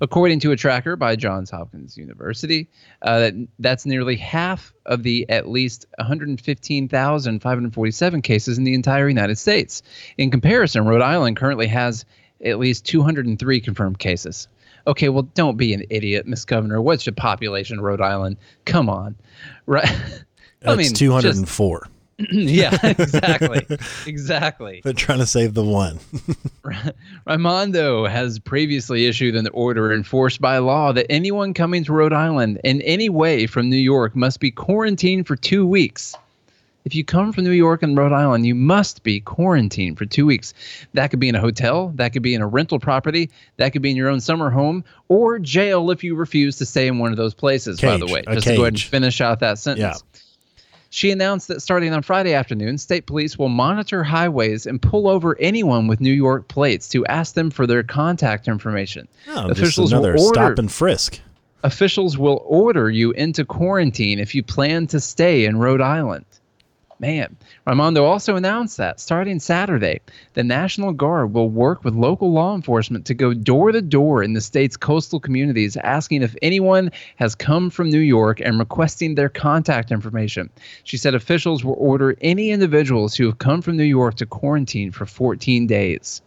According to a tracker by Johns Hopkins University, uh, that, that's nearly half of the at least 115,547 cases in the entire United States. In comparison, Rhode Island currently has at least 203 confirmed cases. Okay, well, don't be an idiot, Miss Governor. What's your population, Rhode Island? Come on, right? I mean, 204 just- yeah, exactly, exactly. they're trying to save the one Raimondo has previously issued an order enforced by law that anyone coming to Rhode Island in any way from New York must be quarantined for two weeks. If you come from New York and Rhode Island, you must be quarantined for two weeks. That could be in a hotel, that could be in a rental property, that could be in your own summer home, or jail if you refuse to stay in one of those places, by the way. Just to go ahead and finish out that sentence. Yeah. She announced that starting on Friday afternoon, state police will monitor highways and pull over anyone with New York plates to ask them for their contact information. Oh, just Officials will another order stop and frisk. officials will order you into quarantine if you plan to stay in Rhode Island. Man, Raimondo also announced that starting Saturday, the National Guard will work with local law enforcement to go door to door in the state's coastal communities, asking if anyone has come from New York and requesting their contact information. She said officials will order any individuals who have come from New York to quarantine for 14 days.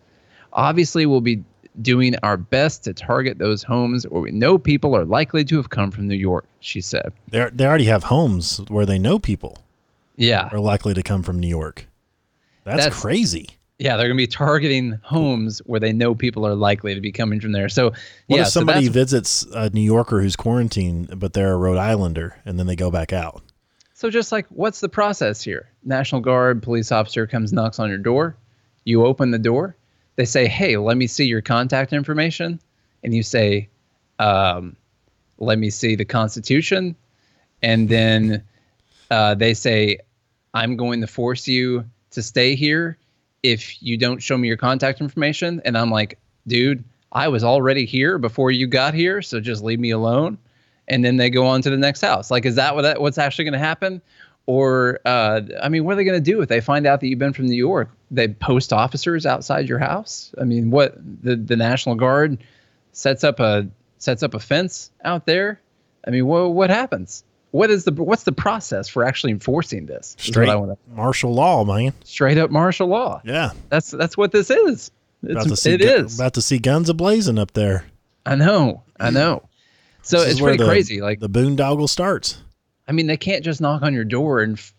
Obviously, we'll be doing our best to target those homes where we know people are likely to have come from New York, she said. They they already have homes where they know people Yeah. are likely to come from New York. That's, That's- crazy. Yeah, they're going to be targeting homes where they know people are likely to be coming from there. So, What yeah, if somebody that's- visits a New Yorker who's quarantined, but they're a Rhode Islander, and then they go back out? So just like what's the process here? National Guard police officer comes knocks on your door, you open the door, they say, "Hey, let me see your contact information," and you say, um, "Let me see the Constitution," and then uh, they say, "I'm going to force you to stay here if you don't show me your contact information," and I'm like, "Dude." I was already here before you got here, so just leave me alone and then they go on to the next house. Like, is that what that, what's actually going to happen? Or, uh, I mean, what are they going to do if they find out that you've been from New York? They post officers outside your house. I mean, what the the National Guard sets up a sets up a fence out there. I mean, what what happens? What is the what's the process for actually enforcing this? Straight to martial law, man. straight up martial law. Yeah, That's that's what this is. about to It's, see it gu- is. about to see guns ablazing up there. I know. I know. So This it's pretty the- crazy. Like the boondoggle starts. I mean, they can't just knock on your door and f-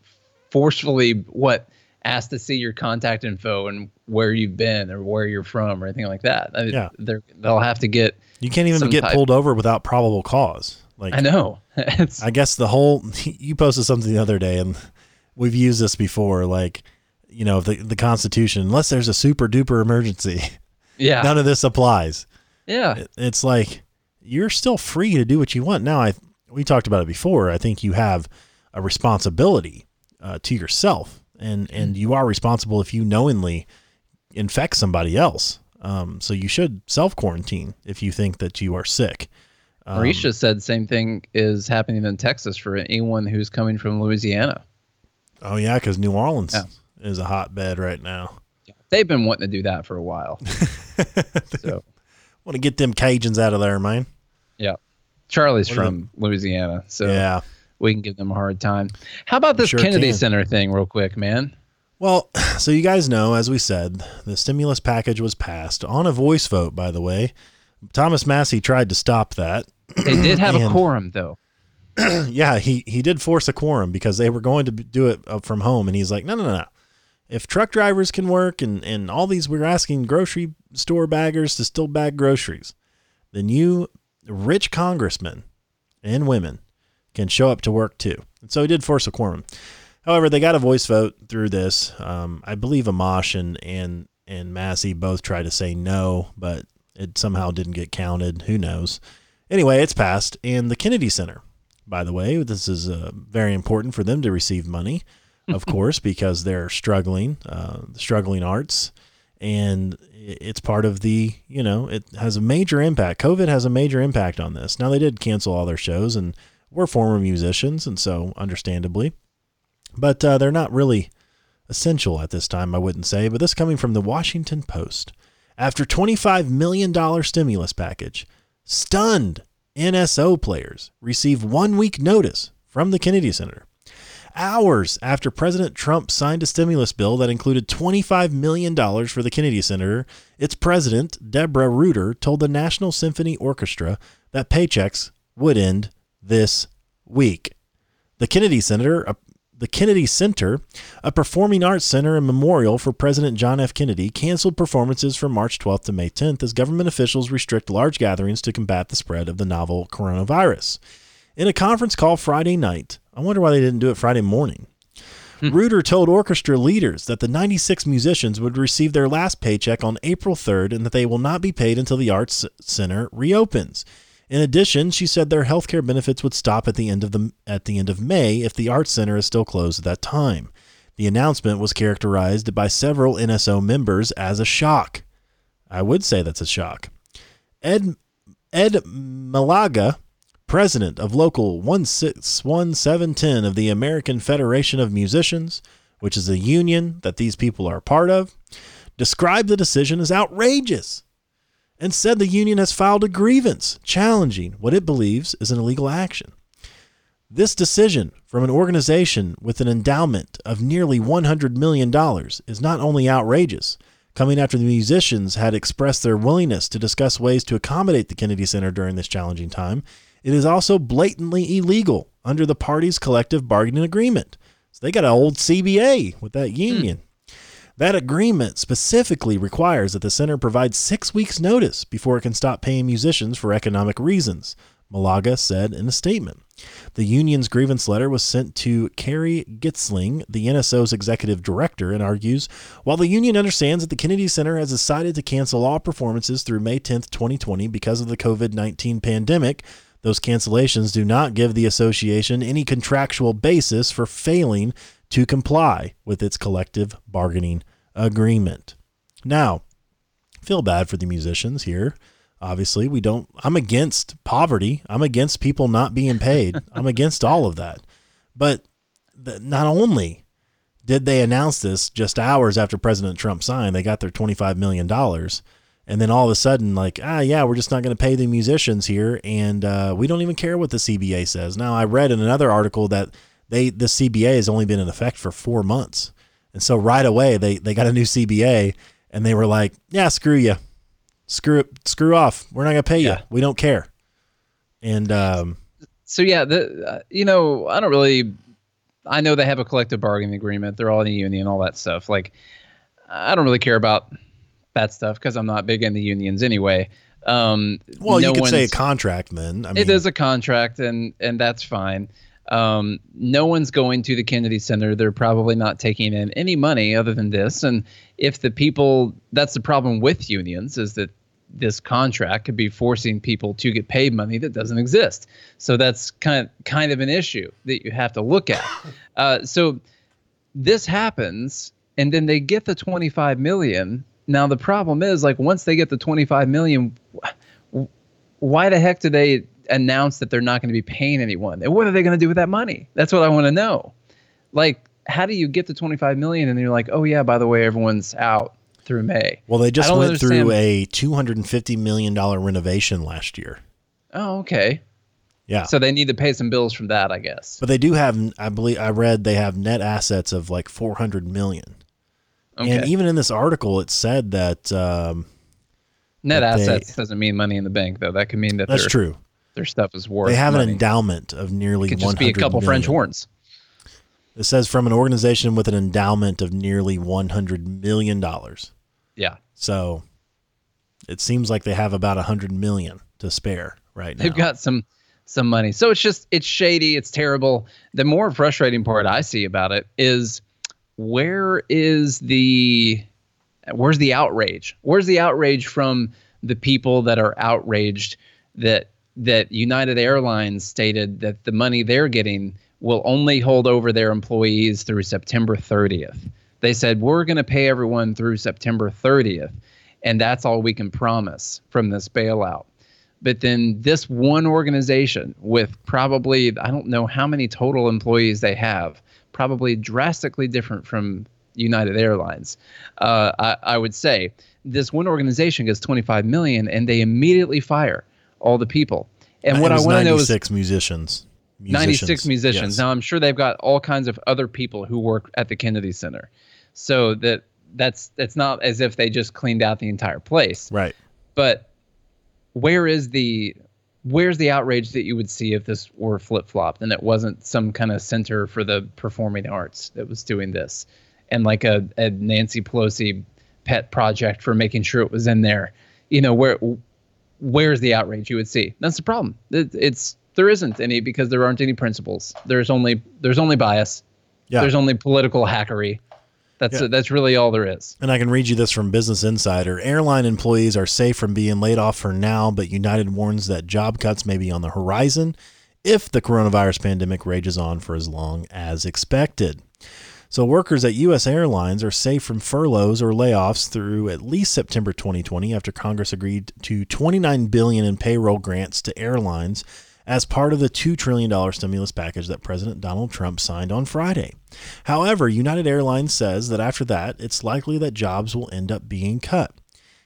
forcefully what ask to see your contact info and where you've been or where you're from or anything like that. I mean, Yeah. they're, they'll have to get. You can't even get pulled over without probable cause. Like I know. I guess the whole you posted something the other day, and we've used this before. Like you know the the Constitution, unless there's a super duper emergency, Yeah. none of this applies. yeah. It- It's like you're still free to do what you want. Now, I we talked about it before. I think you have a responsibility uh, to yourself, and and you are responsible if you knowingly infect somebody else. Um, so you should self quarantine if you think that you are sick. Um, Marisha said same thing is happening in Texas for anyone who's coming from Louisiana. Oh yeah, because New Orleans Yeah. is a hotbed right now. Yeah. They've been wanting to do that for a while. so Want to get them Cajuns out of there, man. yeah. Charlie's What from Louisiana, so Yeah. we can give them a hard time. How about this Sure Kennedy can. Center thing, real quick, man? Well, so you guys know, as we said, the stimulus package was passed on a voice vote, by the way. Thomas Massie tried to stop that. They did have a quorum, though. yeah, he, he did force a quorum because they were going to do it uh, from home. And he's like, no, no, no, no. If truck drivers can work and, and all these, we're asking grocery store baggers to still bag groceries, then you rich congressmen and women can show up to work too. And so he did force a quorum. However, they got a voice vote through this. Um, I believe Amash and, and, and Massey both tried to say no, but it somehow didn't get counted. Who knows? Anyway, it's passed. And the Kennedy Center, by the way, this is uh, very important for them to receive money, of course, because they're struggling, uh, struggling arts. And it's part of the, you know, it has a major impact. COVID has a major impact on this. Now, they did cancel all their shows, and we're former musicians, and so understandably, but uh, they're not really essential at this time, I wouldn't say. But this coming from the Washington Post. After $25 million stimulus package, stunned NSO players receive one week notice from the Kennedy Center. Hours after President Trump signed a stimulus bill that included $25 million for the Kennedy Center, its president, Deborah Rutter, told the National Symphony Orchestra that paychecks would end this week. The Kennedy Center, the Kennedy Center, a performing arts center and memorial for President John F. Kennedy, canceled performances from March 12th to May 10th as government officials restrict large gatherings to combat the spread of the novel coronavirus. In a conference call Friday night, I wonder why they didn't do it Friday morning. Hmm. Rutter told orchestra leaders that the 96 musicians would receive their last paycheck on April 3rd and that they will not be paid until the Arts Center reopens. In addition, she said their health care benefits would stop at the end of the at the end of May if the Arts Center is still closed at that time. The announcement was characterized by several NSO members as a shock. I would say that's a shock. Ed Ed Malaga, president of Local 161710 of the American Federation of Musicians, which is a union that these people are part of, described the decision as outrageous and said the union has filed a grievance challenging what it believes is an illegal action. This decision from an organization with an endowment of nearly $100 million is not only outrageous, coming after the musicians had expressed their willingness to discuss ways to accommodate the Kennedy Center during this challenging time, it is also blatantly illegal under the parties' collective bargaining agreement. So they got an old CBA with that hmm. union. That agreement specifically requires that the center provide six weeks' notice before it can stop paying musicians for economic reasons, Malaga said in a statement. The union's grievance letter was sent to Gary Ginstling, the NSO's executive director, and argues while the union understands that the Kennedy Center has decided to cancel all performances through May 10, 2020, because of the COVID 19 pandemic, those cancellations do not give the association any contractual basis for failing to comply with its collective bargaining agreement. Now, feel bad for the musicians here. Obviously, we don't I'm against poverty. I'm against people not being paid. I'm against all of that. But the, not only did they announce this just hours after President Trump signed, they got their 25 million dollars and then all of a sudden like ah yeah we're just not going to pay the musicians here and uh, we don't even care what the cba says now i read in another article that they the cba has only been in effect for four months and so right away they, they got a new cba and they were like yeah screw you screw it screw off we're not going to pay you Yeah. we don't care and um, So yeah, the uh, you know I don't really. I know they have a collective bargaining agreement. They're all in a union, all that stuff. Like, I don't really care about that stuff because I'm not big into unions anyway. Um, well no you could say a contract then i mean it is a contract, and and that's fine. Um, no one's going to the Kennedy Center. They're probably not taking in any money other than this. And if the people, that's the problem with unions, is that this contract could be forcing people to get paid money that doesn't exist. So that's kind of kind of an issue that you have to look at. Uh, so this happens, and then they get the 25 million. Now the problem is, like, once they get the 25 million, why the heck do they announce that they're not going to be paying anyone? And what are they going to do with that money? That's what I want to know. Like, how do you get the 25 million and you're like, oh yeah, by the way, everyone's out through May. Well, they just went understand- through a two hundred and fifty million dollar renovation last year. Oh, okay. Yeah. So they need to pay some bills from that, I guess. but they do have, I believe, I read they have net assets of like four hundred million. Okay. And even in this article, it said that um, Net that they- assets doesn't mean money in the bank, though. That could mean that that's true. Their stuff is worth. They have an endowment of nearly Could one just be a couple French horns. It says from an organization with an endowment of nearly one hundred million dollars. Yeah. So it seems like they have about a hundred million to spare right now. They've got some some money. So it's just it's shady, it's terrible. The more frustrating part I see about it is where is the where's the outrage? Where's the outrage from the people that are outraged that that United Airlines stated that the money they're getting will only hold over their employees through September 30th. They said we're going to pay everyone through September 30th and that's all we can promise from this bailout. But then this one organization with probably I don't know how many total employees they have, probably drastically different from United Airlines. Uh, I, I would say this one organization gets 25 million and they immediately fire all the people. And what I want to know is 96 musicians. 96 musicians. Yes. Now I'm sure they've got all kinds of other people who work at the Kennedy Center. So that that's that's not as if they just cleaned out the entire place Right. but where is the where's the outrage that you would see if this were flip-flopped and it wasn't some kind of center for the performing arts that was doing this and like a, a nancy pelosi pet project for making sure it was in there you know where where's the outrage you would see that's the problem it, it's there isn't any because there aren't any principles there's only there's only bias Yeah. there's only political hackery that's Yeah. that's really all there is And I can read you this from Business Insider. Airline employees are safe from being laid off for now, but United warns that job cuts may be on the horizon if the coronavirus pandemic rages on for as long as expected. So, workers at U.S. airlines are safe from furloughs or layoffs through at least September 2020 after Congress agreed to 29 billion in payroll grants to airlines as part of the $2 trillion stimulus package that President Donald Trump signed on Friday. However, United Airlines says that after that, it's likely that jobs will end up being cut.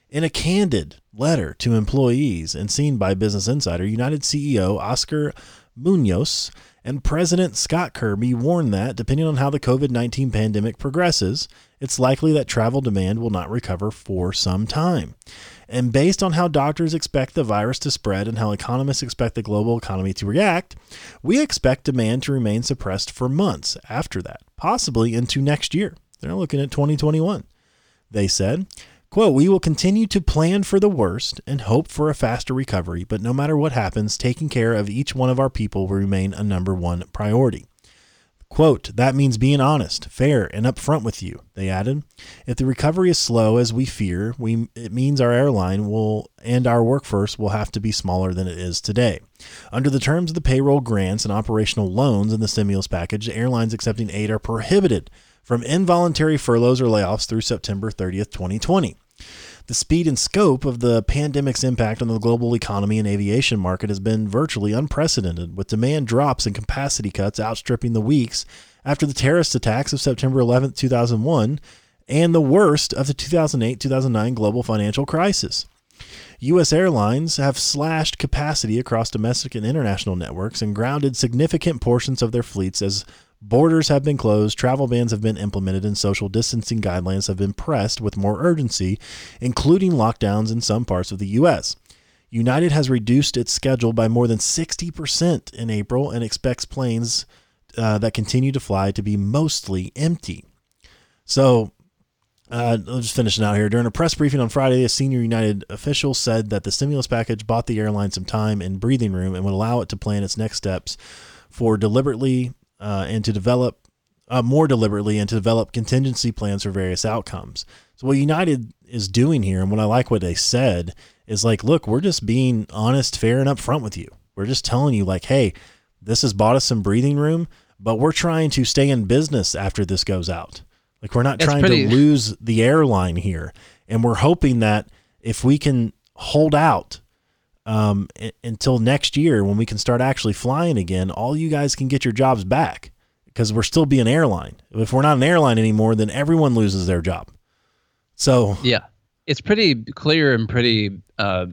In a candid letter to employees and seen by Business Insider, United CEO Oscar Munoz and President Scott Kirby warned that, depending on how the COVID 19 pandemic progresses, it's likely that travel demand will not recover for some time. And based on how doctors expect the virus to spread and how economists expect the global economy to react, we expect demand to remain suppressed for months after that, possibly into next year. They're looking at 2021. They said, quote, we will continue to plan for the worst and hope for a faster recovery, but no matter what happens, taking care of each one of our people will remain a number one priority. Quote, that means being honest, fair, and upfront with you, they added. If the recovery is slow as we fear, we it means our airline will and our workforce will have to be smaller than it is today. Under the terms of the payroll grants and operational loans in the stimulus package, airlines accepting aid are prohibited from involuntary furloughs or layoffs through September 30th, 2020. The speed and scope of the pandemic's impact on the global economy and aviation market has been virtually unprecedented, with demand drops and capacity cuts outstripping the weeks after the terrorist attacks of September 11, 2001, and the worst of the 2008 2009 global financial crisis. U.S. airlines have slashed capacity across domestic and international networks and grounded significant portions of their fleets as borders have been closed, travel bans have been implemented, and social distancing guidelines have been pressed with more urgency, including lockdowns in some parts of the U.S. United has reduced its schedule by more than 60% in April and expects planes uh, that continue to fly to be mostly empty. So, uh, I'll just finish it out here. During a press briefing on Friday, a senior United official said that the stimulus package bought the airline some time and breathing room and would allow it to plan its next steps for deliberately uh, and to develop uh, more deliberately and to develop contingency plans for various outcomes. So what United is doing here, and what I like what they said is like, look, we're just being honest, fair, and upfront with you. We're just telling you, like, hey, this has bought us some breathing room, but we're trying to stay in business after this goes out. Like, we're not That's trying pretty- to lose the airline here, and we're hoping that if we can hold out um, until next year when we can start actually flying again, all you guys can get your jobs back because we're still being airline. If we're not an airline anymore, then everyone loses their job. So Yeah, it's pretty clear and pretty uh,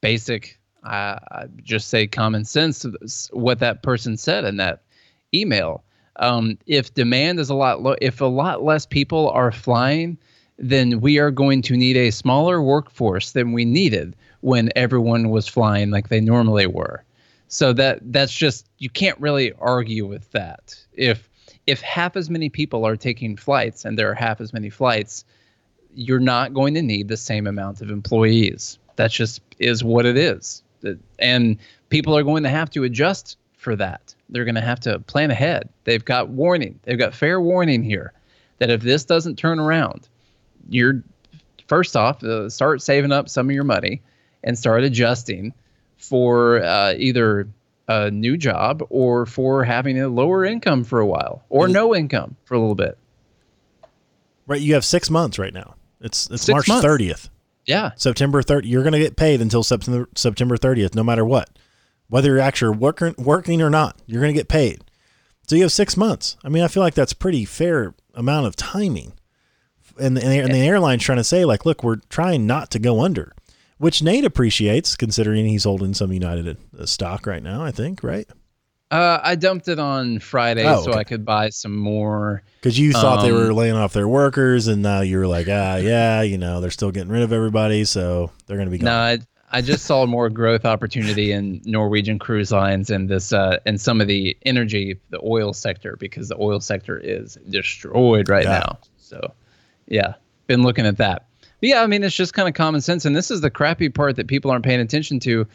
basic. I, I just say common sense. What that person said in that email. Um, if demand is a lot low, if a lot less people are flying, then we are going to need a smaller workforce than we needed when everyone was flying like they normally were. So that that's just you can't really argue with that. If if half as many people are taking flights and there are half as many flights, you're not going to need the same amount of employees. That just is what it is. And people are going to have to adjust for that. They're going to have to plan ahead. They've got warning. They've got fair warning here that if this doesn't turn around, you're first off uh, start saving up some of your money and start adjusting for uh, either a new job or for having a lower income for a while or no income for a little bit. right, you have six months right now. It's it's Six March thirtieth. Yeah. September 30th. You're going to get paid until September September 30th, no matter what, whether you're actually working working or not. You're going to get paid. So you have six months. I mean, I feel like that's pretty fair amount of timing. And the, and the airline's trying to say, like, look, we're trying not to go under, which Nate appreciates, considering he's holding some United uh, stock right now. I think, right? Uh, I dumped it on Friday Oh, so okay. I could buy some more. Because you thought they Um, were laying off their workers, and now you were like, ah, yeah, you know, they're still getting rid of everybody, so they're going to be gone. No, I, I just saw more growth opportunity in Norwegian cruise lines and this uh, and some of the energy, the oil sector, because the oil sector is destroyed right Yeah. now. So, yeah, been looking at that. But yeah, I mean, it's just kind of common sense, and this is the crappy part that people aren't paying attention to.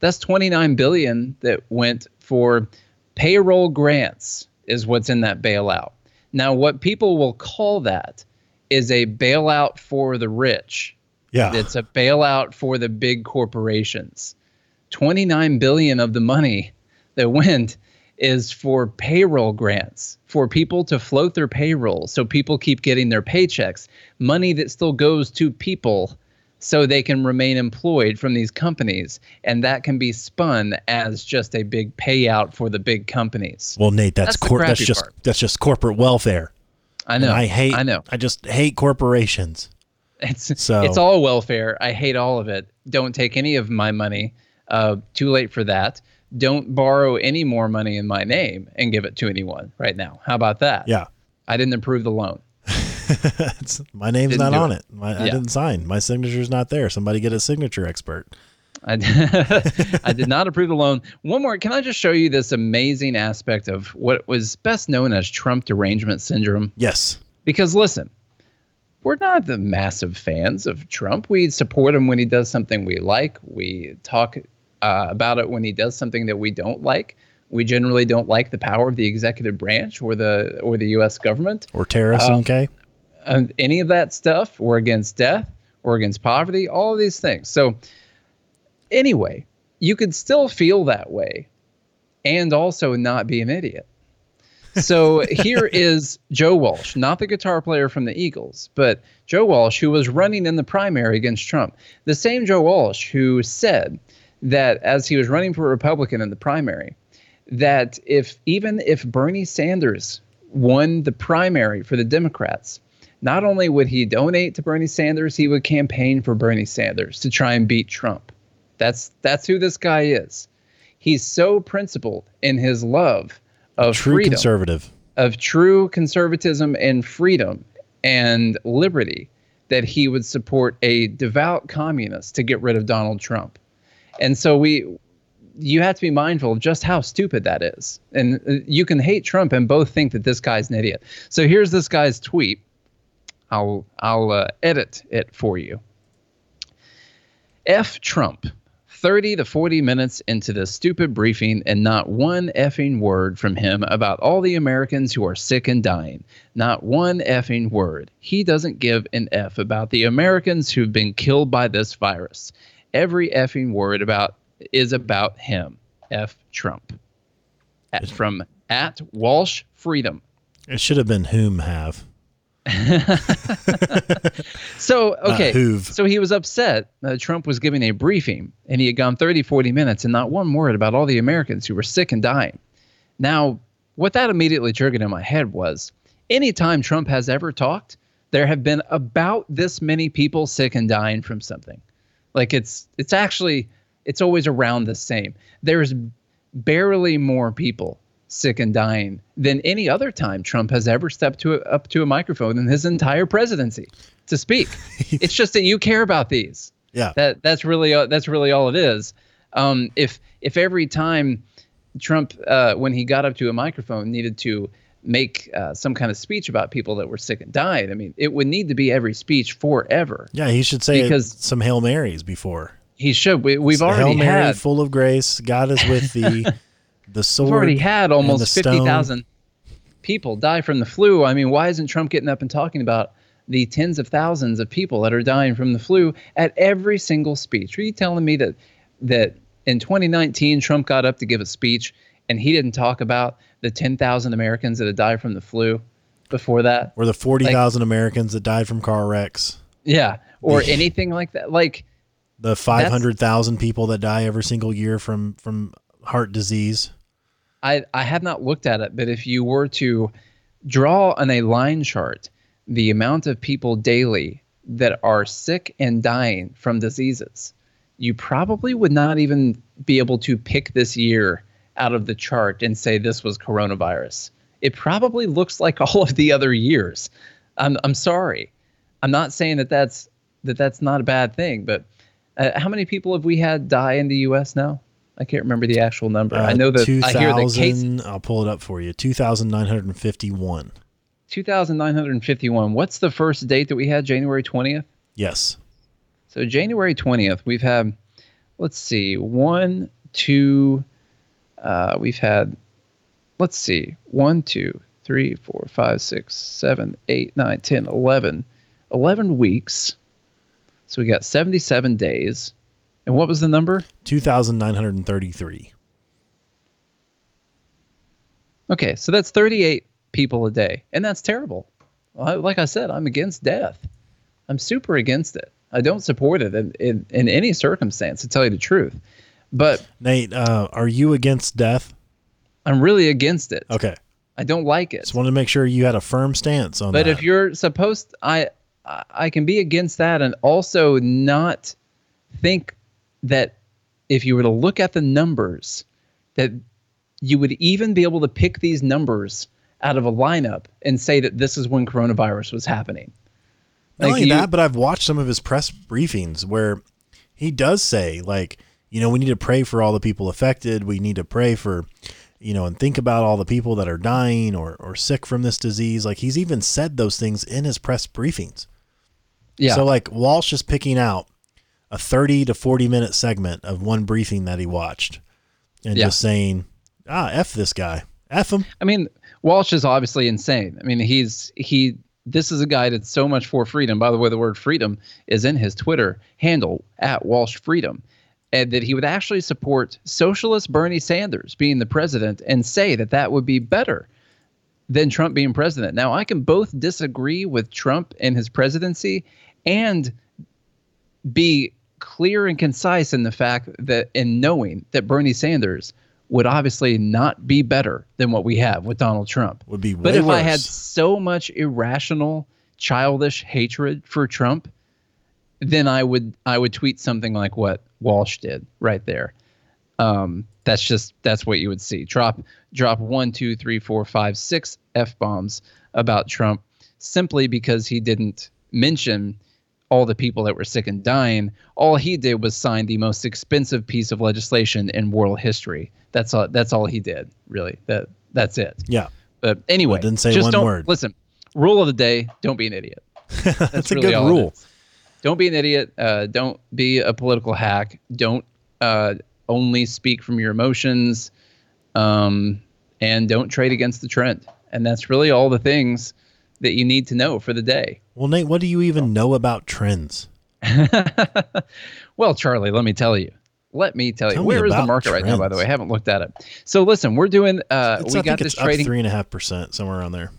That's 29 billion that went for payroll grants is what's in that bailout. Now, what people will call that is a bailout for the rich. yeah. It's a bailout for the big corporations. 29 billion of the money that went is for payroll grants for people to float their payroll so people keep getting their paychecks money that still goes to people so they can remain employed from these companies and that can be spun as just a big payout for the big companies Well, Nate, that's That's cor- that's just part. that's just corporate welfare. i And know I hate. i know I just hate corporations. It's So- it's all welfare. I hate all of it. Don't take any of my money. Uh, too late for that. Don't borrow any more money in my name and give it to anyone right now. How about that? Yeah, I didn't approve the loan. my name's Didn't not on it. it. My, I didn't sign. My signature's not there. Somebody get a signature expert. I, I did not approve the loan. One more. Can I just show you this amazing aspect of what was best known as Trump derangement syndrome? Yes. Because listen, we're not the massive fans of Trump. We support him when he does something we like. We talk uh, about it when he does something that we don't like. We generally don't like the power of the executive branch or the or the U.S. government. Or terrorists. Um, okay. And any of that stuff. We're against death. We're against poverty. All of these things. So anyway, you could still feel that way, and also not be an idiot. So here is Joe Walsh, not the guitar player from the Eagles, but Joe Walsh, who was running in the primary against Trump. The same Joe Walsh who said that as he was running for Republican in the primary, that if even if Bernie Sanders won the primary for the Democrats, not only would he donate to Bernie Sanders, he would campaign for Bernie Sanders to try and beat Trump. That's that's who this guy is. He's so principled in his love of True freedom conservative. of true conservatism and freedom and liberty that he would support a devout communist to get rid of Donald Trump. And so we you have to be mindful of just how stupid that is. And uh, you can hate Trump and both think that this guy's an idiot. So here's this guy's tweet. I'll I'll uh, edit it for you. F Trump. 30 to 40 minutes into this stupid briefing and not one effing word from him about all the Americans who are sick and dying. Not one effing word. He doesn't give an F about the Americans who've been killed by this virus. Every effing word about is about him. F Trump. At, from at Walsh Freedom. It should have been whom have. so okay so he was upset that trump was giving a briefing and he had gone 30 40 minutes and not one word about all the americans who were sick and dying now what that immediately triggered in my head was anytime trump has ever talked there have been about this many people sick and dying from something like it's it's actually it's always around the same there's barely more people sick and dying than any other time Trump has ever stepped to a, up to a microphone in his entire presidency to speak. it's just that you care about these. Yeah. That that's really uh, that's really all it is. Um, if if every time Trump uh, when he got up to a microphone needed to make uh, some kind of speech about people that were sick and died, I mean, it would need to be every speech forever. Yeah, he should say Because- some Hail Marys before. He should. We, we've Hail already Mary, had full of grace. God is with thee. the sword. We've already had almost 50,000 people die from the flu. I mean, why isn't Trump getting up and talking about the tens of thousands of people that are dying from the flu at every single speech? Are you telling me that that in 2019 Trump got up to give a speech and he didn't talk about the 10,000 Americans that had died from the flu before that? Or the 40,000 Americans that died from car wrecks. Yeah, or anything like that. Like The 500,000 people that die every single year from, from heart disease. I, I have not looked at it, but if you were to draw on a line chart the amount of people daily that are sick and dying from diseases, you probably would not even be able to pick this year out of the chart and say this was coronavirus. It probably looks like all of the other years. I'm, I'm sorry. I'm not saying that that's that that's not a bad thing, but uh, how many people have we had die in the U.S. now? I can't remember the actual number. I Uh, know that I hear that case 2000 I'll pull it up for you. 2,951. 2,951. What's the first date that we had? January 20th. Yes. So January 20th, we've had, let's see, one, two, uh, we've had, let's see, one, two, three, four, five, six, seven, eight, nine, 10, 11, 11 weeks. So we got 77 days. And what was the number? 2,933. Okay, so that's 38 people a day, and that's terrible. Like I said, I'm against death. I'm super against it. I don't support it in, in, in any circumstance, to tell you the truth. But Nate, uh, are you against death? I'm really against it. Okay. I don't like it. Just wanted to make sure you had a firm stance on But that. if you're supposed, I I I can be against that, and also not think that if you were to look at the numbers, that you would even be able to pick these numbers out of a lineup and say that this is when coronavirus was happening. Not Like only you- that, but I've watched some of his press briefings where he does say, like, you know, we need to pray for all the people affected. We need to pray for, you know, and think about all the people that are dying or, or sick from this disease. Like, he's even said those things in his press briefings. Yeah. So, like, Walsh is picking out a 30 to 40 minute segment of one briefing that he watched and Yeah. just saying, ah, F this guy. F him. I mean, Walsh is obviously insane. I mean, he's he. This is a guy that's so much for freedom. By the way, the word freedom is in his Twitter handle at Walsh Freedom, and that he would actually support socialist Bernie Sanders being the president and say that that would be better than Trump being president. Now, I can both disagree with Trump and his presidency, and be clear and concise in the fact that in knowing that Bernie Sanders would obviously not be better than what we have with Donald Trump. Would be But if I had so much irrational, childish hatred for Trump, then I would I would tweet something like what Walsh did right there. Um, that's just that's what you would see. Drop drop one, two, three, four, five, six f bombs about Trump simply because he didn't mention all the people that were sick and dying. All he did was sign the most expensive piece of legislation in world history. That's all. That's all he did. Really. That that's it. Yeah. But anyway, didn't say just one don't, word. Listen, rule of the day: don't be an idiot. That's, That's a good rule. Don't be an idiot. Uh, don't be a political hack. Don't Uh, only speak from your emotions, um, and don't trade against the trend. And that's really all the things that you need to know for the day. Well, Nate, what do you even know about trends? well, Charlie, let me tell you. Let me tell, Tell you. me Where is the market right now? By the way, I haven't looked at it. So listen, we're doing. Uh, It's, we I got this trading. three and a half percent somewhere around there.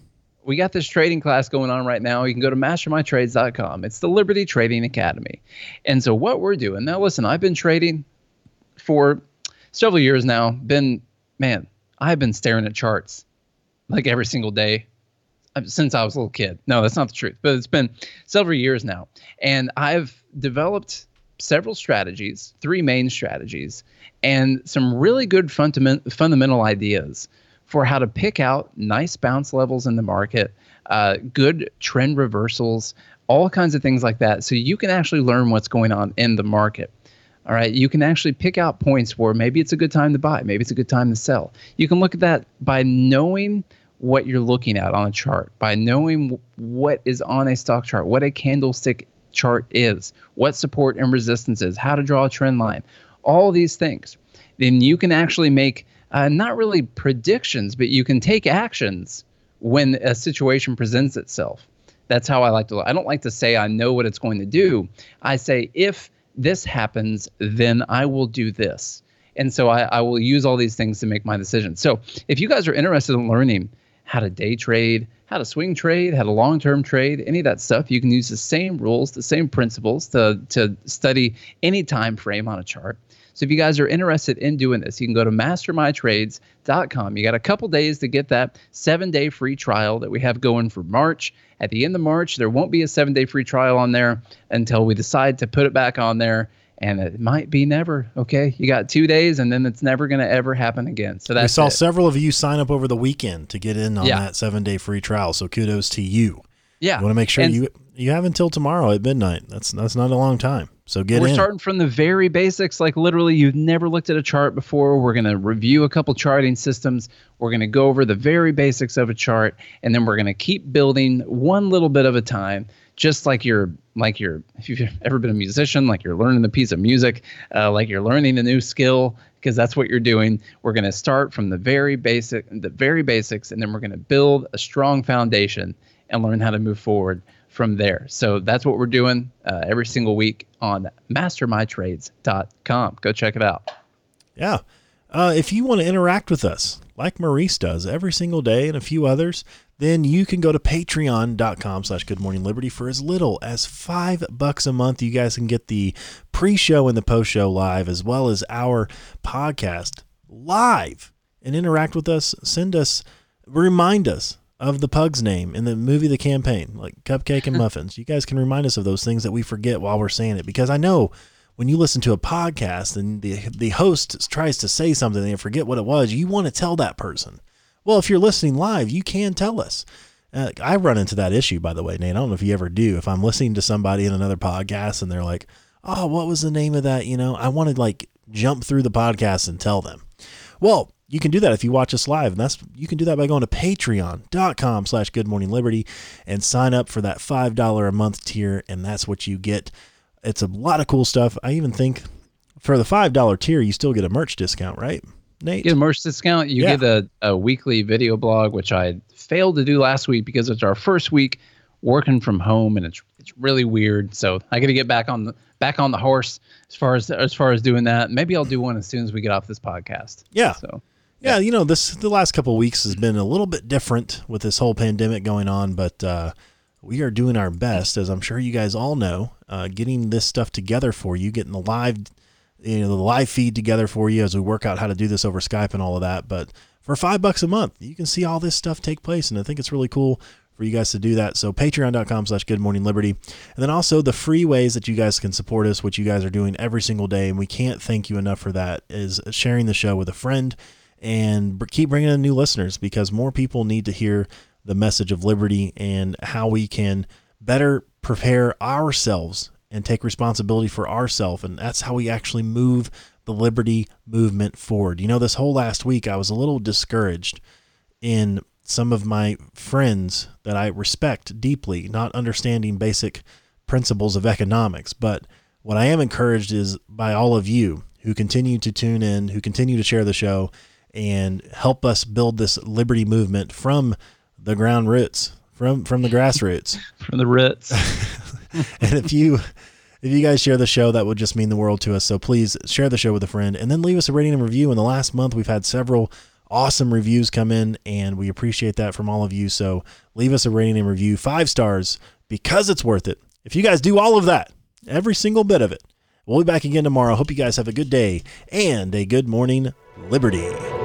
We got this trading class going on right now. You can go to mastermytrades.com. It's the Liberty Trading Academy. And so what we're doing now, listen, I've been trading for several years now. Been, man, I've been staring at charts like every single day uh, since I was a little kid. No, that's not the truth, but it's been several years now. And I've developed several strategies, three main strategies, and some really good fundament, fundamental ideas for how to pick out nice bounce levels in the market, uh, good trend reversals, all kinds of things like that. So you can actually learn what's going on in the market. All right. You can actually pick out points where maybe it's a good time to buy, maybe it's a good time to sell. You can look at that by knowing what you're looking at on a chart, by knowing what is on a stock chart, what a candlestick chart is, what support and resistance is, how to draw a trend line, all these things. Then you can actually make uh, not really predictions, but you can take actions when a situation presents itself. That's how I like to. I don't like to say I know what it's going to do. I say if this happens, then I will do this. And so I, I will use all these things to make my decision. So if you guys are interested in learning how to day trade, how to swing trade, how to long term trade, any of that stuff, you can use the same rules, the same principles to, to study any time frame on a chart. So if you guys are interested in doing this, you can go to mastermytrades.com. You got a couple days to get that seven day free trial that we have going for March. At the end of March, there won't be a seven day free trial on there until we decide to put it back on there. And it might be never. Okay. You got two days and then it's never going to ever happen again. So that's. We saw it. several of you sign up over the weekend to get in on Yeah. that seven day free trial. So kudos to you. yeah. You want to make sure And- you you have until tomorrow at midnight. That's that's not a long time. So get We're in. starting from the very basics. Like literally, you've never looked at a chart before. We're going to review a couple charting systems. We're going to go over the very basics of a chart, and then we're going to keep building one little bit of a time. Just like you're, like you're, if you've ever been a musician, like you're learning a piece of music, uh, like you're learning a new skill, because that's what you're doing. We're going to start from the very basic, the very basics, and then we're going to build a strong foundation and learn how to move forward from there. So that's what we're doing uh, every single week on mastermytrades.com. Go check it out. Yeah. Uh, if you want to interact with us, like Maurice does every single day and a few others, then you can go to patreon.com slash good morning liberty for as little as five bucks a month. You guys can get the pre-show and the post-show live, as well as our podcast live and interact with us. Send us, remind us of the pug's name in the movie The Campaign, like Cupcake and Muffins. You guys can remind us of those things that we forget while we're saying it because I know when you listen to a podcast and the the host tries to say something and forget what it was, you want to tell that person. Well, if you're listening live, you can tell us. Uh, I run into that issue, by the way, Nate. I don't know if you ever do. If I'm listening to somebody in another podcast and they're like, "Oh, what was the name of that?" You know, I want to like jump through the podcast and tell them. Well, you can do that if you watch us live, and that's you can do that by going to patreon.com slash good morning liberty and sign up for that five dollar a month tier, and that's what you get. It's a lot of cool stuff. I even think for the five dollar tier, you still get a merch discount, right? Nate? Get a merch discount. You Yeah. get a, a weekly video blog, which I failed to do last week because it's our first week working from home and it's it's really weird. So I got to get back on the back on the horse as far as as far as doing that. Maybe I'll do one as soon as we get off this podcast. Yeah. So Yeah, you know, this the last couple of weeks has been a little bit different with this whole pandemic going on, but uh, we are doing our best, as I'm sure you guys all know, uh, getting this stuff together for you, getting the live, you know, the live feed together for you as we work out how to do this over Skype and all of that. But for five bucks a month, you can see all this stuff take place, and I think it's really cool for you guys to do that. So patreon.com slash good morning liberty. And then also the free ways that you guys can support us, which you guys are doing every single day. And we can't thank you enough for that is sharing the show with a friend and keep bringing in new listeners because more people need to hear the message of liberty and how we can better prepare ourselves and take responsibility for ourselves. And that's how we actually move the liberty movement forward. You know, this whole last week, I was a little discouraged in some of my friends that I respect deeply, not understanding basic principles of economics. But what I am encouraged is by all of you who continue to tune in, who continue to share the show, and help us build this liberty movement from the ground roots, from from the grassroots. From the roots. and if you if you guys share the show, that would just mean the world to us. So please share the show with a friend and then leave us a rating and review. In the last month, we've had several awesome reviews come in, and we appreciate that from all of you. So leave us a rating and review, five stars, because it's worth it. If you guys do all of that, every single bit of it, we'll be back again tomorrow. Hope you guys have a good day and a good morning, Liberty.